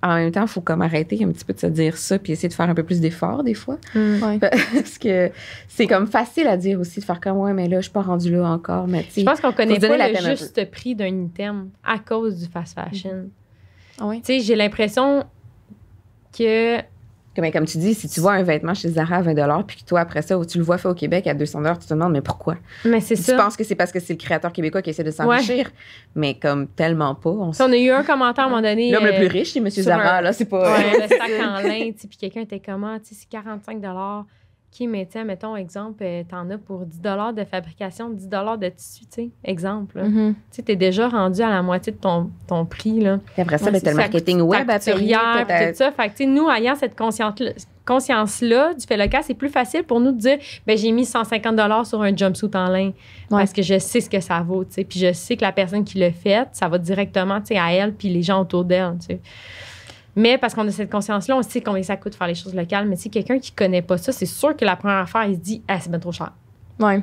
en même temps, il faut comme arrêter un petit peu de se dire ça puis essayer de faire un peu plus d'efforts des fois. Ouais. Parce que c'est comme facile à dire aussi de faire comme ouais, mais là, je suis pas rendue là encore. Mais je pense qu'on connaît pas le juste prix d'un item à cause du fast fashion. Ah ouais? Tu sais, j'ai l'impression que comme, comme tu dis, si tu vois un vêtement chez Zara à 20 puis que toi, après ça, tu le vois fait au Québec à 200 tu te demandes, mais pourquoi? mais c'est Tu ça. penses que c'est parce que c'est le créateur québécois qui essaie de s'enrichir, mais comme tellement pas. On Tu a eu un commentaire à un moment donné. L'homme le euh, plus riche, c'est M. Zara, un- là, c'est pas. Ouais, le sac en lin, tu puis quelqu'un était comment, tu sais, c'est 45 OK, mais tiens, mettons, exemple, euh, t'en as pour 10 de fabrication, 10 de tissu, tu sais, exemple. Mhm. Tu sais, t'es déjà rendu à la moitié de ton, ton prix, là. Après ça, Ouais, t'as le marketing web ta à payer. tout ça. Fait que, tu sais, nous, ayant cette conscience-là, du fait local, c'est plus facile pour nous de dire, ben j'ai mis 150 sur un jumpsuit en lin parce que je sais ce que ça vaut, tu sais. Puis je sais que la personne qui l'a fait, ça va directement, tu sais, à elle puis les gens autour d'elle, tu sais. Mais parce qu'on a cette conscience-là, on sait combien ça coûte faire les choses locales. Mais si quelqu'un qui connaît pas ça, c'est sûr que la première affaire, il se dit, ah, c'est bien trop cher. Ouais.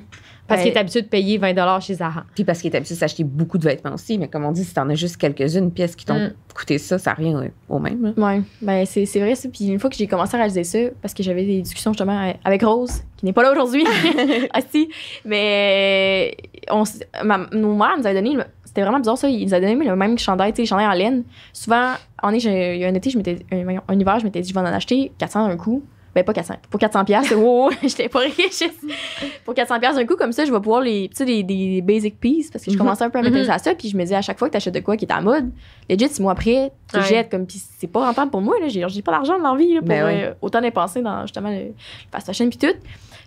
Parce Ben, qu'il est habitué de payer 20 chez Zara. Puis parce qu'il est habitué de s'acheter beaucoup de vêtements aussi. Mais comme on dit, si t'en as juste quelques-unes pièces qui t'ont Mm. coûté ça, ça revient au- au même. là. Ouais, ben c'est c'est vrai ça. Puis une fois que j'ai commencé à réaliser ça, parce que j'avais des discussions justement avec Rose, qui n'est pas là aujourd'hui, ah si, mais on, ma, nos mères nous avaient donné, c'était vraiment bizarre ça, ils nous avaient donné le même chandail, tu sais, les chandails en laine. Souvent, j'ai- il y a un été, je m'étais, un, un hiver, je m'étais dit, je vais en acheter 400 d'un coup. Ben pas 400, pour 400 pièces, wow, j'étais pas riche. pour 400 pièces d'un coup comme ça, je vais pouvoir les, tu sais, des, des basic pieces parce que je Mhm. commençais un peu à m'intéresser à ça, puis je me disais à chaque fois que t'achètes de quoi qui est à la mode, legit six mois après, tu Ouais. jettes comme puis c'est pas rentable pour moi là, j'ai j'ai pas d'argent dans la vie là, pour Ben euh, autant dépenser dans justement le, le fast fashion puis tout.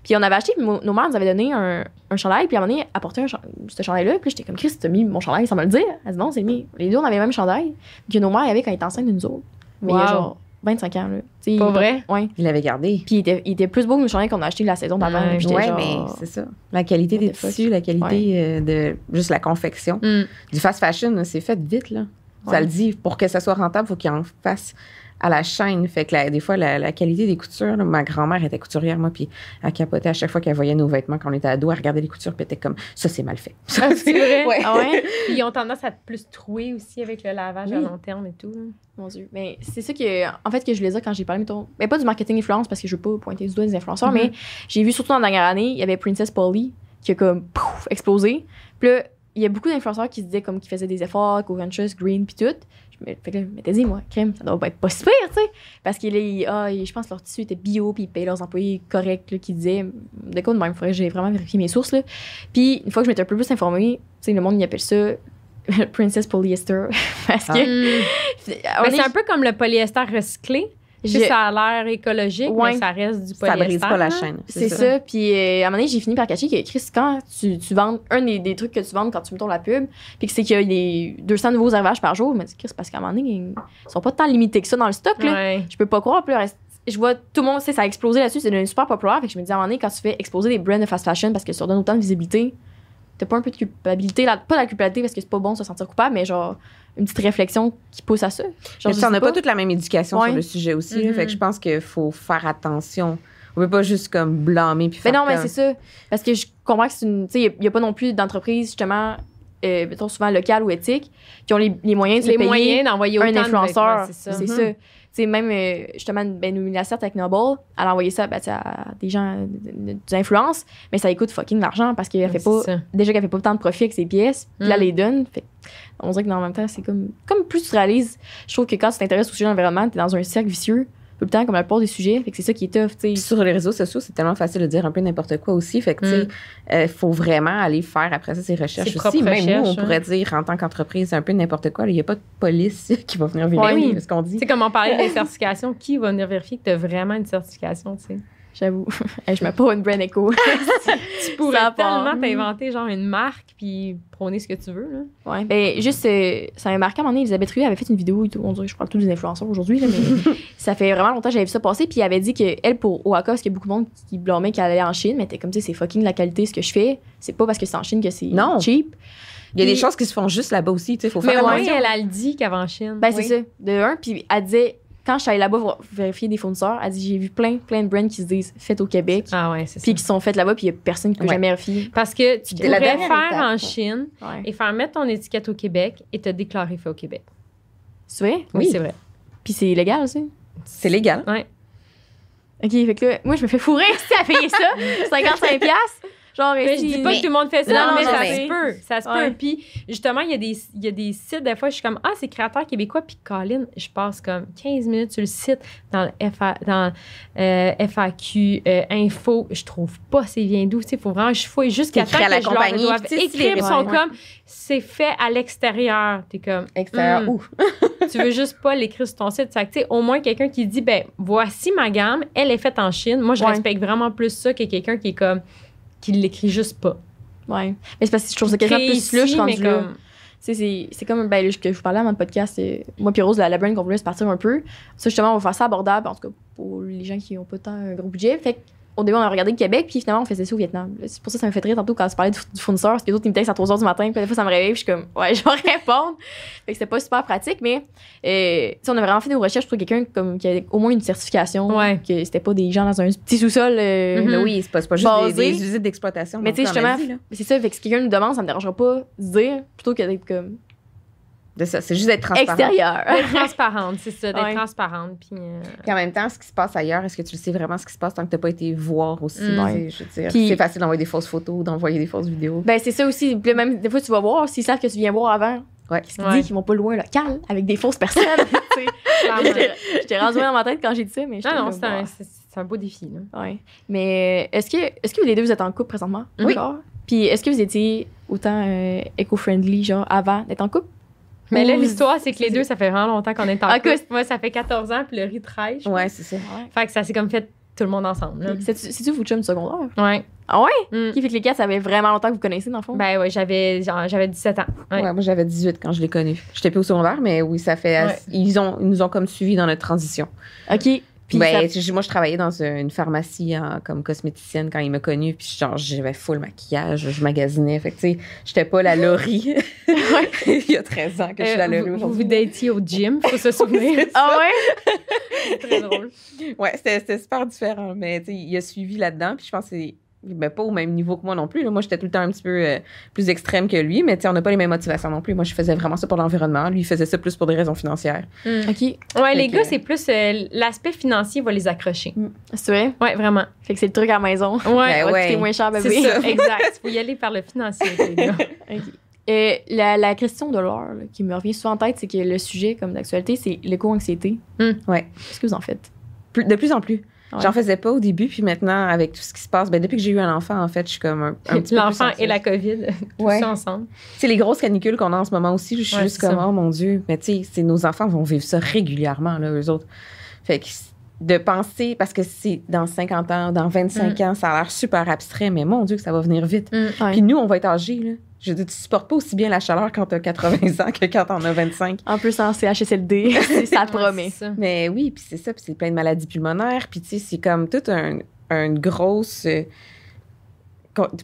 Puis on avait acheté, nos mères nous avaient donné un, un chandail, puis à un moment donné, apporté un ce chandail-là, puis j'étais comme Chris, t'as mis mon chandail sans me le dire? Elle dit non, c'est mis. Les deux, on avait le même chandail que nos mères avaient quand ils étaient enceintes de nous autres. Mais il y a genre 25 ans, là. Pas il- vrai? Ouais. Il l'avait gardé. Puis il était, il était plus beau que le chandail qu'on a acheté la saison d'avant. J'étais Ouais, genre- mais c'est ça. La qualité des tissus, la qualité euh, de juste la confection. Mm. Du fast fashion, c'est fait vite, là. Ça le dit. Pour que ça soit rentable, il faut qu'il en fasse à la chaîne. Fait que la- des fois, la, la qualité des coutures, là, ma grand-mère était couturière, moi, puis elle capotait à chaque fois qu'elle voyait nos vêtements quand on était ado, elle regardait les coutures, puis elle était comme, ça, c'est mal fait. Ça, Ah, c'est vrai? Ouais. Ah ouais? Puis ils ont tendance à plus trouer aussi avec le lavage à Oui. long terme et tout. Mon Dieu. Mais c'est ça que, en fait, que je voulais dire quand j'ai parlé, mettons, mais pas du marketing influence parce que je veux pas pointer du doigt des influenceurs, Mhm. mais j'ai vu surtout dans la dernière année, il y avait Princess Polly qui a comme pouf, explosé. Puis là, il y a beaucoup d'influenceurs qui se disaient comme qui faisaient des efforts, co-conscious, green, puis tout. Je me, fait que là, je m'étais dit, moi, crème, ça doit pas être pas si pire, tu sais. Parce que là, ils- ah, ils- je pense que leur tissu était bio, puis ils payaient leurs employés correct, là, qui disaient, de quoi de même, faudrait que j'ai vraiment vérifié mes sources, là. Puis une fois que je m'étais un peu plus informée, tu sais, le monde, il appelle ça Princess Polyester. parce que. Est- c'est un peu comme le polyester recyclé. Je- Ça a l'air écologique, Ouais. mais ça reste du ça polyester. brise pas la chaîne. C'est ça. Puis euh, à un moment donné, j'ai fini par cacher que Chris, quand tu, tu vends un des, des trucs que tu vends quand tu me tournes la pub, puis que c'est qu'il y a des 200 nouveaux arrivages par jour, dis Chris, parce qu'à un moment donné, ils sont pas tant limités que ça dans le stock. Là. Ouais. Je peux pas croire. Puis je vois tout le monde, ça a explosé là-dessus, c'est devenu super populaire. Fait que je me dis, à un moment donné, quand tu fais exploser des brands de fast fashion parce que ça leur donne autant de visibilité, t'as pas un peu de culpabilité, là, pas de la culpabilité parce que c'est pas bon de se sentir coupable, mais genre une petite réflexion qui pousse à ça. Genre, Mais on n'a pas toute la même éducation Ouais. sur le sujet aussi. Fait que je pense qu'il faut faire attention. On peut pas juste comme blâmer puis Mais faire non, mais c'est ça. Parce que je comprends que c'est une. Tu sais, il n'y a, pas non plus d'entreprise, justement, euh, mettons souvent locale ou éthique, qui ont les, les moyens de se Les payer moyens d'envoyer un influenceur. c'est ça. Mhm. Sais, même, euh, justement, ben, nous, la avec Noble, elle a envoyé ça ben, à des gens de- d'influence, mais ça lui coûte fucking l'argent parce qu'elle fait pas. ça. Déjà qu'elle fait pas tant de profit avec ses pièces, puis là, Mm. elle les donne. Fait, on dirait que dans le même temps, c'est comme. Comme plus tu réalises, je trouve que quand tu t'intéresses au sujet de l'environnement, t'es dans un cercle vicieux, tout le temps, comme la plupart des sujets. Fait que c'est ça qui est tough, tu Puis sais. sur les réseaux sociaux, c'est tellement facile de dire un peu n'importe quoi aussi. Fait que, tu sais, Mm. il faut vraiment aller faire après ça ses recherches Ses aussi. Même nous, on hein. pourrait dire en tant qu'entreprise un peu n'importe quoi. Il n'y a pas de police qui va venir vérifier oui. ce qu'on dit. Sais, comme on parlait des certifications, qui va venir vérifier que tu as vraiment une certification, tu sais? J'avoue. Hey, je mets pas une brand écho. Tu pourrais Ça tellement t'inventer genre une marque puis prôner ce que tu veux, là. Ouais. Ben, juste, euh, ça m'a marqué à un moment donné, Elisabeth Ruy avait fait une vidéo et tout. On dirait que je parle tous des influenceurs aujourd'hui, là, mais ça fait vraiment longtemps que j'avais vu ça passer. Puis elle avait dit qu'elle, pour Oaka, parce qu'il y a beaucoup de monde qui blâmait qu'elle allait en Chine, mais t'es comme, tu sais, c'est fucking la qualité ce que je fais. C'est pas parce que c'est en Chine que c'est Non. cheap. Il y a des choses qui se font juste là-bas aussi. Il faut Mais faire moins, attention. elle, elle le dit qu'elle va en Chine. Ben, Oui. c'est ça. De un, puis elle disait, quand je suis allée là-bas voir- vérifier des fournisseurs, elle dit, j'ai vu plein, plein de brands qui se disent faites au Québec, Ah ouais, c'est ça. puis qui sont faites là-bas, puis il y a personne qui peut Ouais. jamais vérifier. Parce que tu pourrais faire étape, en ouais. Chine Ouais. et faire mettre ton étiquette au Québec et te déclarer fait au Québec. C'est vrai? Oui, Oui. c'est vrai. Puis c'est illégal aussi. C'est légal. OK, fait que là, moi, je me fais fourrer si à payer ça. 55 piastres. Genre, Mais je si- dis pas mais- que tout le monde fait ça, Non, mais non, ça mais- se peut. Ça se Ouais. peut. Puis justement, il y, a des, il y a des sites, des fois, je suis comme Ah, c'est créateur québécois. Puis Colin, je passe comme 15 minutes sur le site, dans le FA, dans, euh, FAQ, euh, info. Je trouve pas c'est vient d'où. Il faut vraiment, je fouille jusqu'à temps à la que je leur compagnie, doive écrire. Ils sont ouais. comme C'est fait à l'extérieur. T'es comme Extérieur Mm. où? tu veux juste pas l'écrire sur ton site. Que, sais, au moins quelqu'un qui dit, ben, voici ma gamme, elle est faite en Chine. Moi, je Ouais. respecte vraiment plus ça que quelqu'un qui est comme, qui l'écrit juste pas. Ouais. Mais c'est parce que je trouve ça quasiment plus louche ici, rendu là. c'est c'est comme ben, que je vous parlais avant le podcast. c'est- Moi, puis Rose, la, la brand qu'on voulait se partir un peu. Ça, justement, on va faire ça abordable, en tout cas pour les gens qui n'ont pas tant un gros budget. Fait au début, on a regardé le Québec, puis finalement, on faisait ça au Vietnam. C'est pour ça que ça me fait rire tantôt quand tu parlais du, du fournisseur, parce que les autres, ils me textent à 3 h du matin, puis des fois, ça me réveille, puis je suis comme, ouais, je vais répondre. Fait que c'était pas super pratique, mais euh, tu sais, on a vraiment fait des recherches pour quelqu'un comme, qui a au moins une certification, Ouais. que c'était pas des gens dans un petit sous-sol. euh, Mhm. Mais oui, c'est pas, pas juste des, Basé. des usines d'exploitation. Mais tu sais, justement, c'est ça, fait que si quelqu'un nous demande, ça me dérangera pas de dire, plutôt que d'être comme De ça, c'est juste d'être transparent. extérieur. D'être transparente, c'est ça, d'être Ouais. transparente. Puis, euh, Puis en même temps, ce qui se passe ailleurs, est-ce que tu le sais vraiment ce qui se passe tant que tu n'as pas été voir aussi? Mm. Je veux dire, Puis- c'est facile d'envoyer des fausses photos ou d'envoyer des fausses vidéos. Ben, c'est ça aussi. Même des fois, tu vas voir, s'ils savent que tu viens voir avant, Ouais. qu'est-ce qu'ils Ouais. disent qu'ils vont pas loin local avec des fausses personnes. J'étais rendue dans ma tête quand j'ai dit ça, mais non, non, c'est un, ouais. c'est- c'est un beau défi. Là. Ouais. Mais euh, est-ce que, est-ce que les deux, vous êtes en couple présentement? Oui. Encore? Puis est-ce que vous étiez autant euh, éco-friendly, genre, avant d'être en couple? Mais là, l'histoire, c'est que les deux, ça fait vraiment longtemps qu'on est en Ah, couple. Moi, ça fait 14 ans, puis le riz 13. je Ouais, c'est ça. Ouais. Fait que ça s'est comme fait tout le monde ensemble. C'est-tu votre chum du secondaire? Ouais. Ah ouais? Mm. Qui fait que les quatre, ça fait vraiment longtemps que vous connaissez, dans le fond? Ben ouais, j'avais genre, j'avais 17 ans. Ouais. Ouais, moi, j'avais 18 quand je l'ai connu. J'étais plus au secondaire, mais oui, ça fait. Ouais. Ils, ont, ils nous ont comme suivis dans notre transition. OK. Ben, ça- moi, je travaillais dans une pharmacie en- comme cosméticienne quand il m'a connue, puis genre, j'avais full maquillage, je magasinais. Fait que, tu sais, j'étais pas la Laurie il y a 13 ans que je suis la Euh, Laurie aujourd'hui. vous datiez au gym, faut se souvenir. Ah ouais? c'est très drôle. Ouais, c'était c'était super différent, mais tu sais, il a suivi là-dedans, puis je pense que c'est ben, pas au même niveau que moi non plus. là. Moi, j'étais tout le temps un petit peu euh, plus extrême que lui, mais tu sais, on n'a pas les mêmes motivations non plus. Moi, je faisais vraiment ça pour l'environnement. Lui, il faisait ça plus pour des raisons financières. OK. Ouais, les que- gars, c'est plus euh, l'aspect financier va les accrocher. C'est vrai? Ouais, vraiment. Fait que c'est le truc à la maison. Ouais, Ben Ouais, moins cher, bébé. c'est ça, exact. Faut y aller par le financier, les gars. OK. Euh, la, la question de l'heure là, qui me revient souvent en tête, c'est que le sujet comme d'actualité, c'est l'éco-anxiété. Hmm. Ouais. Qu'est-ce que vous en faites? De plus en plus. Ouais. J'en faisais pas au début, puis maintenant, avec tout ce qui se passe, ben, depuis que j'ai eu un enfant, en fait, je suis comme un, un petit L'enfant et la COVID, tout Ouais. ça ensemble. C'est les grosses canicules qu'on a en ce moment aussi. Je suis Ouais, juste comme, ça. oh mon Dieu. Mais tu sais, nos enfants vont vivre ça régulièrement, là, eux autres. Fait que de penser, parce que c'est dans 50 ans, dans 25 Mm. ans, ça a l'air super abstrait, mais mon Dieu, que ça va venir vite. Ouais. Puis nous, on va être âgés, là. Je dis, tu supportes pas aussi bien la chaleur quand tu as 80 ans que quand t'en as 25. En plus, en CHSLD, ça promet. Ça. Mais oui, puis c'est ça, puis c'est plein de maladies pulmonaires, puis tu sais, c'est comme toute un, une grosse. Euh,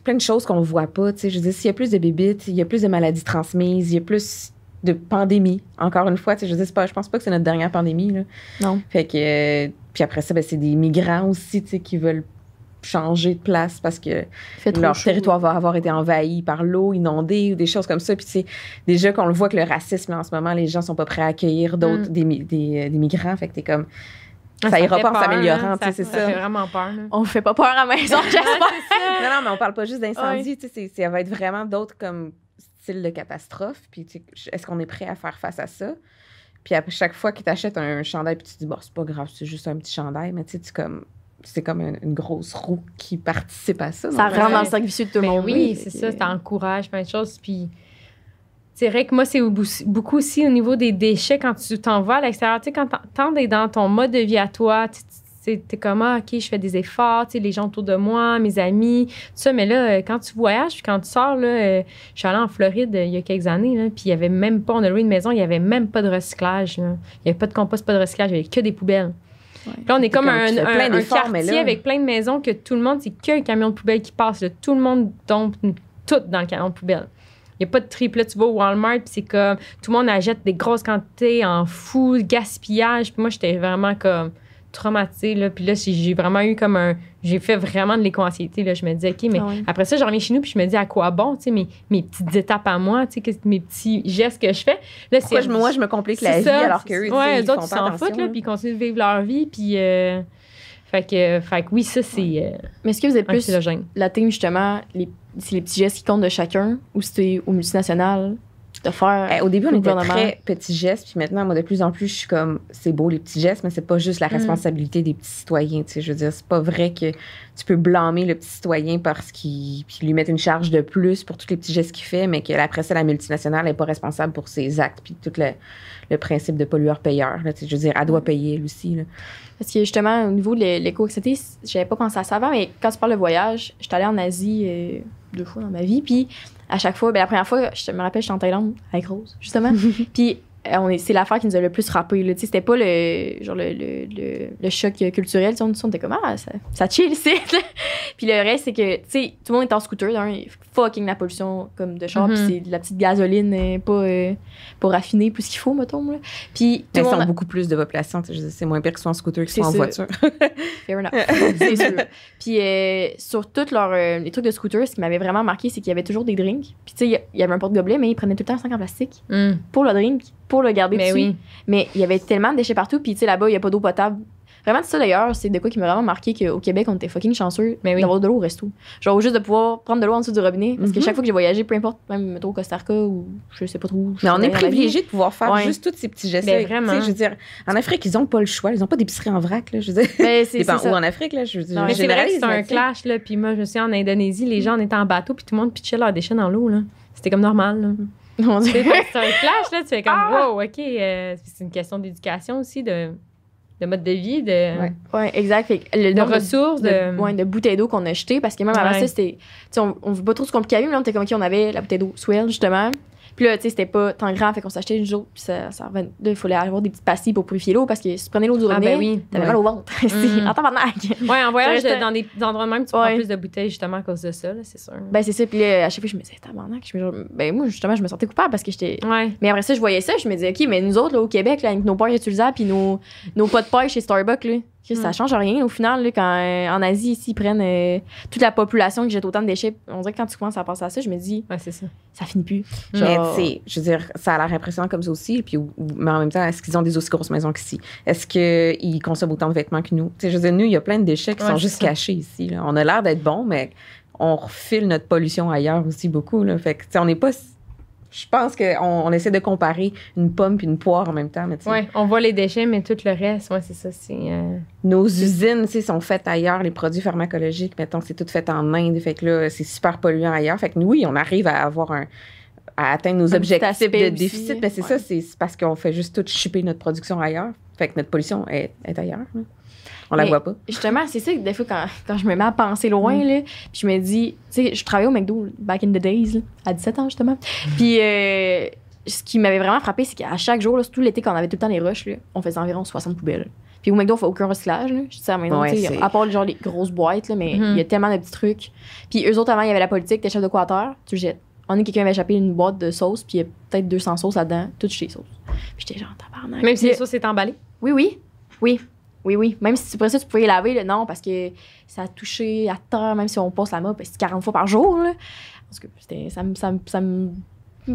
plein de choses qu'on voit pas, tu sais. Je dire, s'il y a plus de bébites, il y a plus de maladies transmises, il y a plus de pandémies. Encore une fois, tu sais, je dire, pas, je pense pas que c'est notre dernière pandémie, là. Non. Fait que. Euh, puis après ça, ben, c'est des migrants aussi, tu sais, qui veulent changer de place parce que leur territoire va avoir été envahi par l'eau, inondé ou des choses comme ça. Puis c'est déjà qu'on le voit que le racisme, en ce moment, les gens sont pas prêts à accueillir d'autres, mm. des, des, des, migrants. Fait que t'es comme... Ça, ça ira pas en s'améliorant, c'est ça. Ça fait vraiment peur. Là. On fait pas peur à la maison, j'espère. non, non, mais on parle pas juste d'incendie. sais Ça va être vraiment d'autres comme style de catastrophe. Puis est-ce qu'on est prêt à faire face à ça? Puis à chaque fois que tu achètes un chandail, puis tu te dis, bon, c'est pas grave, c'est juste un petit chandail, mais tu sais, tu comme c'est comme une, grosse roue qui participe à ça. Ça rend dans le cercle de tout le ben monde. Oui, c'est ça, ça encourage plein de choses. Puis c'est vrai que moi, c'est beaucoup aussi au niveau des déchets quand tu t'en vas à l'extérieur. Tu sais, quand t'es dans ton mode de vie à toi, tu es comme, ah, OK, je fais des efforts, tu sais, les gens autour de moi, mes amis, tout ça. Mais là, euh, quand tu voyages, puis quand tu sors, là, euh, je suis allée en Floride euh, il y a quelques années, là, puis il n'y avait même pas, on a loué une maison, il n'y avait même pas de recyclage. Il n'y avait pas de compost, pas de recyclage, il n'y avait que des poubelles. Là, on est comme, un, quartier avec plein de maisons que tout le monde, c'est qu'un camion de poubelle qui passe. Tout le monde tombe tout dans le camion de poubelle. Il n'y a pas de triple. Là, tu vas au Walmart, puis c'est comme tout le monde achète des grosses quantités en fou, gaspillage. Puis moi, j'étais vraiment comme traumatisée. Là. Puis là, j'ai vraiment eu comme un. J'ai fait vraiment de l'éco-anxiété. Là. Je me dis, OK, mais ah après ça, je reviens chez nous, puis je me dis, à quoi bon, tu sais, mes, mes petites étapes à moi, tu sais, mes petits gestes que je fais. Là, Pourquoi je, moi, je me complique la vie alors qu'eux, ouais, ils, autres, s'en foutent, là, puis ils continuent de vivre leur vie. Puis. Euh, fait que, fait que oui, ça, c'est. Euh, mais est-ce que vous êtes plus la team, justement, les, c'est les petits gestes qui comptent de chacun ou c'était au multinational? De faire. Eh, au début, on était très petits gestes, puis maintenant, moi, de plus en plus, je suis comme, c'est beau les petits gestes, mais c'est pas juste la mm. responsabilité des petits citoyens. Tu sais, je veux dire, c'est pas vrai que tu peux blâmer le petit citoyen parce qu'il puis lui mettre une charge de plus pour tous les petits gestes qu'il fait, mais que après ça, la multinationale n'est pas responsable pour ses actes, puis tout le, le principe de pollueur-payeur. Tu sais, je veux dire, elle doit payer elle aussi. Là. Parce que justement, au niveau de l'éco-anxiété, j'avais pas pensé à ça avant, mais quand tu parles de voyage, je suis allée en Asie euh, deux fois dans ma vie, puis à chaque fois, ben, la première fois, je me rappelle, j'étais en Thaïlande avec Rose, justement. puis c'est l'affaire qui nous a le plus frappé. C'était pas le, genre le, le, le, choc culturel. On, on était comme, ah, ça, ça chill ici. puis le reste, c'est que, tout le monde est en scooter. Hein, fucking la pollution comme de char. Puis mm-hmm. c'est de la petite gasoline euh, pas, euh, pas raffinée plus qu'il faut, mettons. Là. Puis tout le beaucoup plus de population. C'est moins pire qu'ils soient en scooter qu'ils soient en voiture. Fair enough. c'est sûr. Puis sur tous les trucs de scooter, ce qui m'avait vraiment marqué, c'est qu'il y avait toujours des drinks. Puis tu sais, il y avait un porte-gobelet, mais ils prenaient tout le temps un sac en plastique mm. pour le drink pour le garder mais dessus. Mais il y avait tellement de déchets partout. Puis, tu sais, là-bas, il n'y a pas d'eau potable. Vraiment, c'est ça d'ailleurs, c'est de quoi qui m'a vraiment marqué qu'au Québec, on était fucking chanceux d'avoir de l'eau au resto. Genre, juste de pouvoir prendre de l'eau en dessous du robinet. Parce que mhm. chaque fois que j'ai voyagé, peu importe, même au Costa Rica ou je sais pas trop. Mais on est privilégié de pouvoir faire juste tous ces petits gestes. Ben, vraiment. Je veux dire, en Afrique, ils n'ont pas le choix. Ils n'ont pas d'épicerie en vrac. Là, je veux dire. Ben, en Afrique, là, je veux dire. mais c'est vrai que c'est un clash. Là, puis moi, je me suis en Indonésie, les gens étaient en bateau, puis tout le monde pitchait leurs déchets dans l'eau. C'était comme normal. Là. C'est un flash, là. Tu fais comme, ah! wow, OK. Euh, c'est une question d'éducation aussi, de, de mode de vie, de. Ouais, ouais exact. le de ressources, de, de, ouais, de bouteilles d'eau qu'on a achetées, parce que même avant ça, c'était. On, on veut pas trop se compliquer mais on était comme, OK, on avait la bouteille d'eau Swell, justement. Puis là, tu sais, c'était pas tant grand, fait qu'on s'achetait une jour, puis ça, ça revenait. Là, il fallait avoir des petites pastilles pour purifier l'eau, parce que si tu prenais l'eau du robinet, ah ben oui. t'avais mal au ventre. mm. en tabarnak. Ouais, en voyage, dans des endroits même, tu prends plus de bouteilles, justement, à cause de ça, c'est sûr. Ben, c'est ça. Puis là, à chaque fois, je me disais, tabarnak. Je me... Ben, moi, justement, je me sentais coupable parce que j'étais. Ouais. Mais après ça, je voyais ça, je me disais, OK, mais nous autres, là, au Québec, là, avec nos pailles utilisables, puis nos, nos pots de paille chez Starbucks, là, ça mm. change rien au final là, quand euh, en Asie ici ils prennent euh, toute la population qui jette autant de déchets on dirait que quand tu commences à penser à ça je me dis ouais, c'est ça. ça finit plus. Mais tu sais je veux dire ça a l'air impressionnant comme ça aussi puis mais en même temps est-ce qu'ils ont des aussi grosses maisons qu'ici? Est-ce qu'ils consomment autant de vêtements que nous? Tu sais je veux dire nous il y a plein de déchets qui sont juste cachés ici là. on a l'air d'être bons mais on refile notre pollution ailleurs aussi beaucoup là. Fait que on n'est pas je pense qu'on on essaie de comparer une pomme puis une poire en même temps. Oui, on voit les déchets, mais tout le reste, ouais, c'est ça. Euh, Nos usines sont faites ailleurs, les produits pharmacologiques, mettons, c'est tout fait en Inde. Fait que là, c'est super polluant ailleurs. Fait que oui, on arrive à avoir un, à atteindre nos Un objectifs de aussi, déficit. Ben, c'est ouais. ça, c'est c'est parce qu'on fait juste tout chipper notre production ailleurs. Fait que notre pollution est, est ailleurs. hein. On la Mais- voit pas. Justement, c'est ça que des fois, quand, quand je me mets à penser loin, Mm. là, puis je me dis, tu sais, je travaillais au McDo back in the days, là, à 17 ans, justement. Puis euh, ce qui m'avait vraiment frappé, c'est qu'à chaque jour, là, surtout l'été, quand on avait tout le temps les rushs, là, on faisait environ 60 poubelles. Puis au McDo, on fait aucun recyclage, là. Je dis à la maison, Ouais, tu sais, c'est- à part genre les grosses boîtes, là, mais il y a tellement de petits trucs. Puis eux autres, avant, il y avait la politique, t'es chef de coiffeur, tu le jettes. On est quelqu'un avait échappé une boîte de sauce, puis il y a peut-être 200 sauces là-dedans, toutes chez les sauces. Puis j'étais genre, tabarnak. Même si les sauces est emballé. oui, oui. Oui. Oui, oui. Même si après ça, tu pouvais les laver, là, non, parce que ça a touché à terre, même si on passe la c'est 40 fois par jour. Là. Parce que ça, me, ça, me, ça me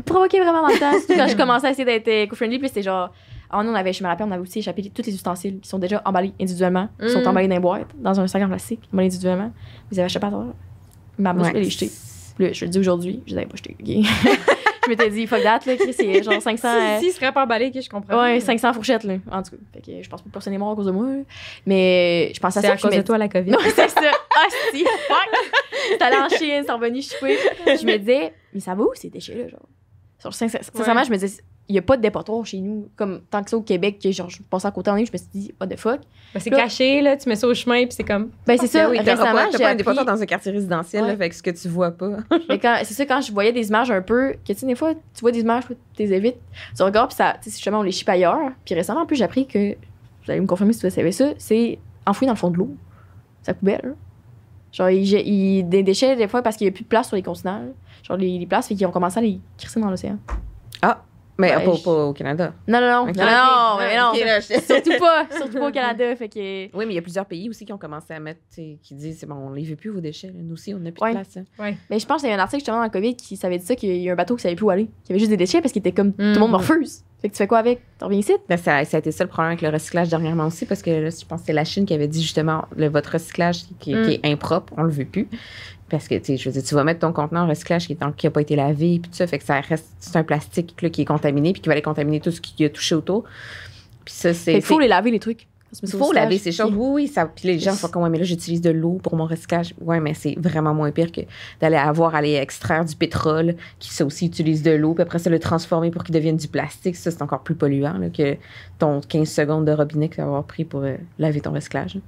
provoquait vraiment dans le temps. Surtout quand je commençais à essayer d'être éco-friendly, puis c'était genre. Ah, nous, on avait, je me rappelle, on avait aussi échappé tous les ustensiles qui sont déjà emballés individuellement. Ils sont Mm. emballés dans une boîte, dans un sac en plastique, emballés individuellement. Vous avez échappé à terre. Ma mère, je Ouais. les jeter. Là, je le dis aujourd'hui, je les avais pas jetés. ok? Je m'étais dit, fuck that, là, Chris, c'est genre 500. euh, Si, si, il serait pas emballé, que je comprends. Ouais, 500 fourchettes, là. En tout cas, fait que je pense pas que personne est mort à cause de moi. là. Mais je pense à C'est ça. à puis je cause de toi, la COVID. Non, c'est ça. Ah, si. Fuck. T'es allé en Chine, c'est revenu chipper. Je me disais, mais ça va où ces déchets-là, genre? Sur sin- Sincèrement, Ouais. je me disais, il y a pas de dépotoir chez nous. Comme tant que ça au Québec, que genre, je passais à côté en ligne, je me suis dit, what the fuck? Ben, c'est caché, là, tu mets ça au chemin, puis c'est comme. Ben, c'est ça. Ben oui, récemment, pas, pas un appris- dépotoir dans un quartier résidentiel, Ouais. là, fait que ce que tu vois pas. Mais quand, c'est ça, quand je voyais des images un peu, que tu sais, des fois, tu vois des images, tu les évites, tu regardes, puis ça, tu sais, justement, on les chip ailleurs. Puis récemment, en plus, j'ai appris que, vous allez me confirmer si vous savez ça, c'est enfoui dans le fond de l'eau. Sa poubelle. là. Genre, ils, ils- des déchets, des fois, parce qu'il n'y a plus de place sur les continents. Genre, les, les places, fait qu'ils ont commencé à les crisser dans l'océan. Mais Ouais, pas, je- pas au Canada. Non, non, non. Ok. Non, non, mais non. Ok, là, je- Surtout pas. Surtout pas au Canada. Fait que. Oui, mais il y a plusieurs pays aussi qui ont commencé à mettre, qui disent, c'est bon, on les veut plus, vos déchets. là. Nous aussi, on n'a plus Ouais. de place. hein. Mais je pense qu'il y a un article justement dans le COVID qui savait ça, qu'il y a un bateau qui savait plus où aller. Qu'il y avait juste des déchets parce qu'il était comme tout le monde Mhm. refuse. Fait que tu fais quoi avec? Tu reviens ici? Ben, ça, ça a été ça le problème avec le recyclage dernièrement aussi, parce que là, je pense que c'est la Chine qui avait dit justement le, votre recyclage qui, Mm. qui est impropre, on le veut plus. Parce que, tu sais, je veux dire, tu vas mettre ton contenant en recyclage qui n'a pas été lavé, puis tout ça, fait que ça reste, c'est un plastique là, qui est contaminé, puis qui va aller contaminer tout ce qui a touché autour. Puis ça, c'est. Qu'il faut les laver, les trucs. il faut laver ces choses. Oui, oui. Ça, puis les gens font comme, ouais, mais là, j'utilise de l'eau pour mon recyclage. Ouais, mais c'est vraiment moins pire que d'aller avoir à aller extraire du pétrole, qui ça aussi utilise de l'eau, puis après ça, le transformer pour qu'il devienne du plastique. Ça, c'est encore plus polluant là, que ton 15 secondes de robinet que tu vas avoir pris pour euh, laver ton recyclage.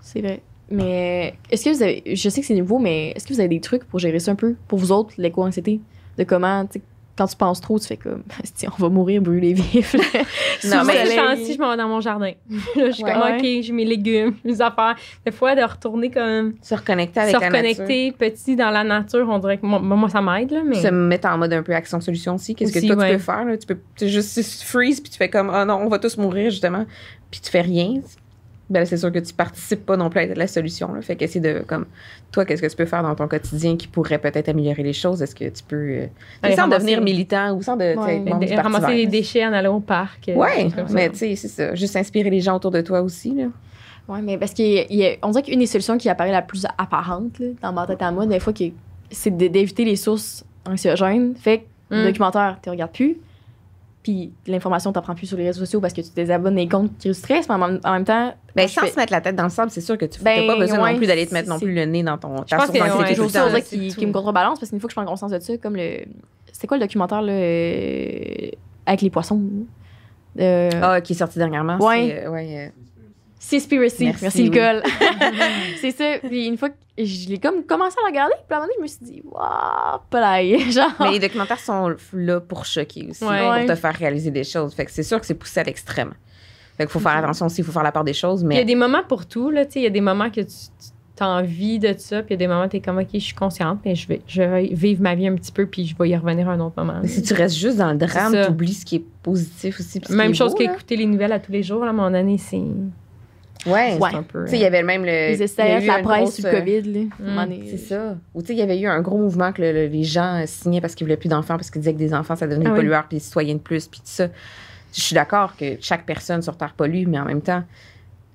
C'est vrai. Mais est-ce que vous avez. Je sais que c'est nouveau, mais est-ce que vous avez des trucs pour gérer ça un peu, pour vous autres, l'éco-anxiété? De comment, tu sais, quand tu penses trop, tu fais comme, on va mourir là. Sous Non, mais je si je m'en vais dans mon jardin. là, je suis Ouais. comme. OK, j'ai mes légumes, mes affaires. Des fois, de retourner comme. Se reconnecter avec se la nature. reconnecter petit dans la nature, on dirait que moi, moi, ça m'aide, là, mais. Se mettre en mode un peu action-solution aussi. Qu'est-ce que toi, ouais. tu peux faire? Là? Tu peux tu juste tu freeze, puis tu fais comme, ah non, on va tous mourir, justement. Puis tu fais rien. Ben c'est sûr que tu participes pas non plus à la solution. Là. Fait qu'essayer de, comme, toi, qu'est-ce que tu peux faire dans ton quotidien qui pourrait peut-être améliorer les choses? Est-ce que tu peux, euh, sans ramasser- devenir militant ou sans de, Ouais. membre de- ramasser les déchets en allant au parc. euh, ça. mais tu sais, c'est ça. Juste inspirer les gens autour de toi aussi. Là. Ouais, mais parce qu'on dirait qu'une des solutions qui apparaît la plus apparente là, dans ma tête à moi, des fois, c'est de- d'éviter les sources anxiogènes. Fait que le Mm. documentaire, tu regardes plus. Puis l'information, tu plus sur les réseaux sociaux parce que tu désabonnes des comptes qui te stressent, mais en, même- en même temps. Ben, je sans fais- se mettre la tête dans le sable, c'est sûr que tu Ben, n'as pas besoin ouais, non plus d'aller te mettre non c'est- plus le nez dans ton ta pense que, tout toujours ça qui, qui me contrebalance parce qu'une fois que je prends conscience de ça, comme le. C'était quoi le documentaire là, euh, avec les poissons? Euh, Ah, qui est sorti dernièrement. Ouais. c'est, euh, ouais, euh, Seaspiracy. Merci, Merci, oui. Nicole. c'est ça. Puis une fois que je l'ai comme commencé à regarder, puis à un moment donné, je me suis dit, waouh, pas là. Genre. Mais les documentaires sont là pour choquer aussi, Ouais. pour Ouais. te faire réaliser des choses. Fait que c'est sûr que c'est poussé à l'extrême. Fait qu'il faut faire attention aussi, il faut faire la part des choses, Puis Il y a mais des moments pour tout, là, tu sais, il y a des moments que tu as envie de ça, puis il y a des moments où tu es comme, OK, je suis consciente, mais je vais, je vais vivre ma vie un petit peu, puis je vais y revenir à un autre moment. mais si tu restes juste dans le drame, C'est ça. tu oublies ce qui est positif aussi. puis Même chose qu'écouter les nouvelles à tous les jours, là, à mon année, c'est Ouais. Ouais. c'est un peu. Tu sais, il y avait même le. Ils essayaient eu la presse grosse, sur le euh, COVID. Là. Mm, donné. C'est ça. Ou tu sais, il y avait eu un gros mouvement que le- le- les gens euh, signaient parce qu'ils voulaient plus d'enfants, parce qu'ils disaient que des enfants, ça devenait Ah pollueurs, puis des citoyens de plus, puis tout ça. Je suis d'accord que chaque personne sur Terre pollue, mais en même temps,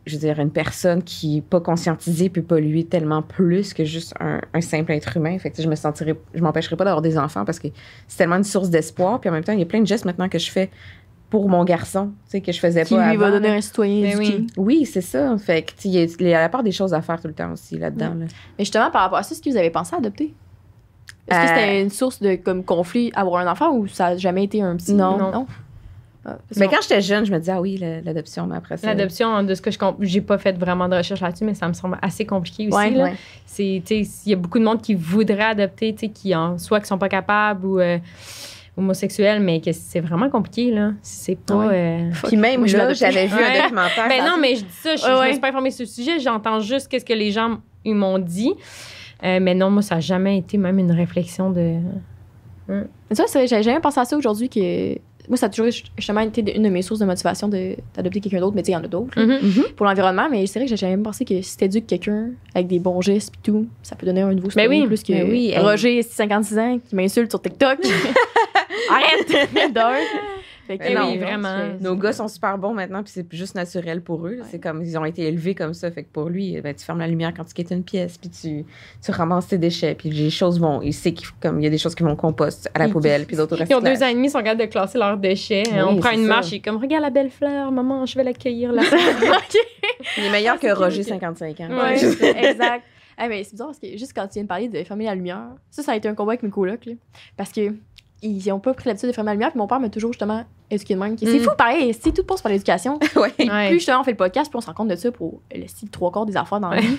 je veux dire, une personne qui n'est pas conscientisée peut polluer tellement plus que juste un, un simple être humain. Fait que je me sentirais, je m'empêcherais pas d'avoir des enfants parce que c'est tellement une source d'espoir. Puis en même temps, il y a plein de gestes maintenant que je fais pour mon garçon, tu sais, que je faisais Qui pas lui va avant, donner là. un citoyen Ben éduqué. oui. Oui, c'est ça. Fait que, il y a- il y a la part des choses à faire tout le temps aussi là-dedans. là. Mais justement, par rapport à ça, est-ce que vous avez pensé à adopter? Est-ce que Euh, c'était une source de comme conflit avoir un enfant ou ça a jamais été un petit. Non. non. Ah, parce Mais quand j'étais jeune, je me disais, ah oui, l'adoption, mais après ça. L'adoption, de ce que je j'ai pas fait vraiment de recherche là-dessus, mais ça me semble assez compliqué aussi. Ouais, ouais. C'est, tu sais, il y a beaucoup de monde qui voudrait adopter, tu sais, qui en, soit qui sont pas capables ou euh, homosexuels, mais que c'est vraiment compliqué, là. C'est pas. Ouais. euh, Puis même là, j'avais vu Ouais. un documentaire. Ben non, mais je dis ça, je, Ouais, je me ouais. suis pas informée sur le sujet, j'entends juste qu'est-ce que les gens ils m'ont dit. Euh, mais non, moi, ça n'a jamais été même une réflexion de. Mais ça, c'est vrai, j'avais jamais pensé à ça aujourd'hui que. Moi, ça a toujours justement été une de mes sources de motivation de- d'adopter quelqu'un d'autre, mais tu sais, il y en a d'autres là, Mhm. Mhm. pour l'environnement. Mais c'est vrai que j'ai jamais pensé que si t'éduques quelqu'un avec des bons gestes et tout, ça peut donner un nouveau Ben story oui, plus que ben oui. Roger, 56 ans, qui m'insulte sur TikTok. Arrête! Fait que Ben non, oui, vraiment. Nos gars sont super bons maintenant, puis c'est juste naturel pour eux. C'est comme, ils ont été élevés comme ça. Fait que pour lui, ben, tu fermes la lumière quand tu quittes une pièce, puis tu, tu ramasses tes déchets, puis les choses vont. Il sait qu'il comme il y a des choses qui vont au compost, à la poubelle, puis d'autres au Ils ont deux ans et demi, ils sont capables de classer leurs déchets. Oui, on prend une ça. marche, il est comme Regarde la belle fleur, maman, je vais l'accueillir là. Il est meilleur Ah, que Roger, cute. 55 ans. Ouais, Ouais. exact. Ah, mais c'est bizarre parce que juste quand tu viens de parler de fermer la lumière, ça, ça a été un combat avec mes colocs. Là, parce que ils n'ont pas pris l'habitude de fermer la lumière. Puis mon père m'a toujours justement éduqué de même. que C'est Mm. fou, pareil, si tout passe par l'éducation. ouais. Plus justement on fait le podcast, puis on se rend compte de ça pour le style trois quarts des affaires dans la vie.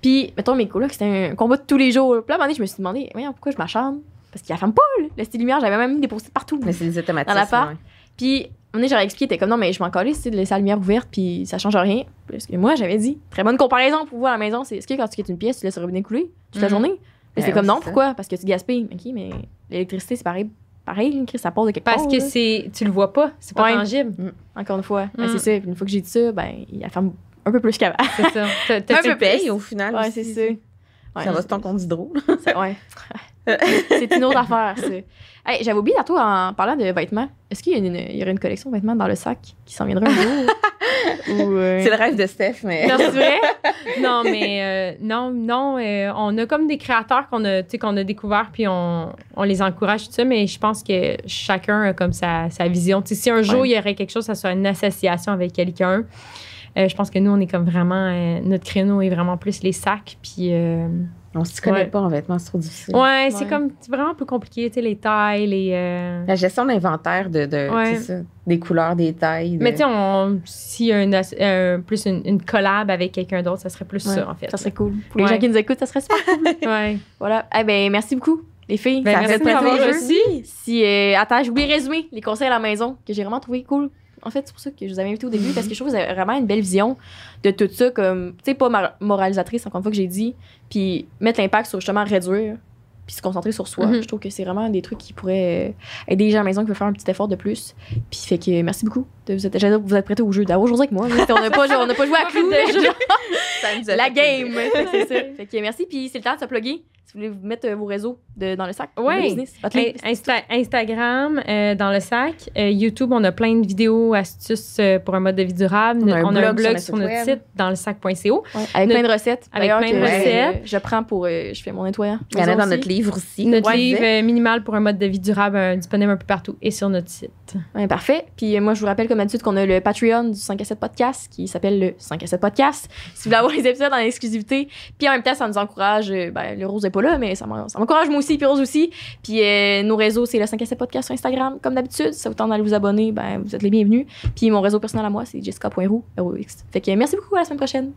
Puis, mettons, mes colocs, c'était un combat de tous les jours. Puis là, à un moment donné, je me suis demandé, voyons, pourquoi je m'acharne? Parce qu'il la ferme pas, là, le style lumière. J'avais même mis des post partout. Mais c'est des automatismes. Dans l'appart. ouais. Puis, à un moment donné, j'aurais expliqué, t'es comme non, mais je m'en calais, c'est de laisser la lumière ouverte, puis ça change rien. Parce que moi, j'avais dit, très bonne comparaison pour vous à la maison, c'est est-ce que quand tu quittes une pièce, tu laisses le robinet couler toute la Mhm. journée? Ben c'est comme non, c'est ça. pourquoi? Parce que tu gaspilles. Ok, mais l'électricité, c'est pareil. Pareil, Chris, ça part de quelque Parce part. que là. c'est, tu le vois pas, c'est pas Ouais. tangible. Encore une fois. Ben, Mm. c'est ça. Puis une fois que j'ai dit ça, ben, il a ferme un peu plus qu'avant. C'est ça. T'as- t'as- Un Tu peu le payes plus. au final. Ouais, aussi. c'est ça. Ouais, Ça va sur ton compte d'hydro. ouais. c'est une autre affaire, ça. Hey, J'avais oublié tantôt en parlant de vêtements. Est-ce qu'il y, a une- il y aurait une collection de vêtements dans le sac qui s'en viendrait un jour? Ou, euh, C'est le rêve de Steph, mais. Non, c'est vrai? non, mais euh, non, non. euh, on a comme des créateurs qu'on a, tu sais, qu'on a découverts, puis on, on les encourage, tout ça, mais je pense que chacun a comme sa, sa vision. Si un jour Ouais. il y aurait quelque chose, ça soit une association avec quelqu'un, euh, je pense que nous, on est comme vraiment. euh, notre créneau est vraiment plus les sacs, puis. On s'y connaît Ouais. pas en vêtements, c'est trop difficile. ouais, c'est Ouais. comme c'est vraiment plus compliqué, tu sais, les tailles, les. euh, La gestion d'inventaire de, de Ouais. ça, des couleurs, des tailles. de- Mais tu sais, s'il y a une, euh, plus une, une collab avec quelqu'un d'autre, ça serait plus Ouais, ça, en fait. Ça serait cool. Pour les gens qui nous écoutent, ça serait super. Ouais. voilà. Eh ben, merci beaucoup, les filles. Ben, Ça merci de m'avoir jeux. Si, euh, attends, j'ai oublié de résumer les conseils à la maison que j'ai vraiment trouvé cool. En fait, c'est pour ça que je vous avais invité au début, parce que je trouve que vous avez vraiment une belle vision de tout ça, comme, tu sais, pas moralisatrice, encore une fois que j'ai dit, puis mettre l'impact sur justement réduire, puis se concentrer sur soi. Mhm. Je trouve que c'est vraiment des trucs qui pourraient euh, aider les gens à la maison qui veulent faire un petit effort de plus. Puis fait que merci beaucoup. De vous êtes, vous êtes prêtés au jeu. D'avoir aujourd'hui avec moi. On n'a pas, on n'a pas joué à Clou. Ça nous a La game! plaisir. Fait que c'est ça. Fait que merci. Puis c'est le temps de se plugger. Si vous voulez vous mettre euh, vos réseaux de- dans le sac. Insta- Instagram, euh, dans le sac. Euh, YouTube, on a plein de vidéos, astuces euh, pour un mode de vie durable. On a un on a un blog sur notre sur site notre web. site, dans le sac.co. Ouais, avec Notre- plein de recettes. avec plein de euh, recettes. je prends pour. euh, je fais mon nettoyant. Il y en a dans notre livre aussi. Notre livre euh, minimal pour un mode de vie durable euh, disponible un peu partout et sur notre site. Ouais, parfait. Puis euh, moi, je vous rappelle comme d'habitude qu'on a le Patreon du 5 à 7 podcast qui s'appelle le 5 à 7 podcast. Si vous voulez avoir les épisodes en exclusivité. Puis en même temps, ça nous encourage. euh, ben, le Rose n'est pas là, mais ça m'en- ça m'encourage moi aussi, puis Rose aussi. Puis euh, nos réseaux, c'est le 5 à 7 podcast sur Instagram, comme d'habitude. Si ça vous tente d'aller vous abonner, ben, vous êtes les bienvenus. Puis mon réseau personnel à moi, c'est jessica.roux. Fait que merci beaucoup, à la semaine prochaine.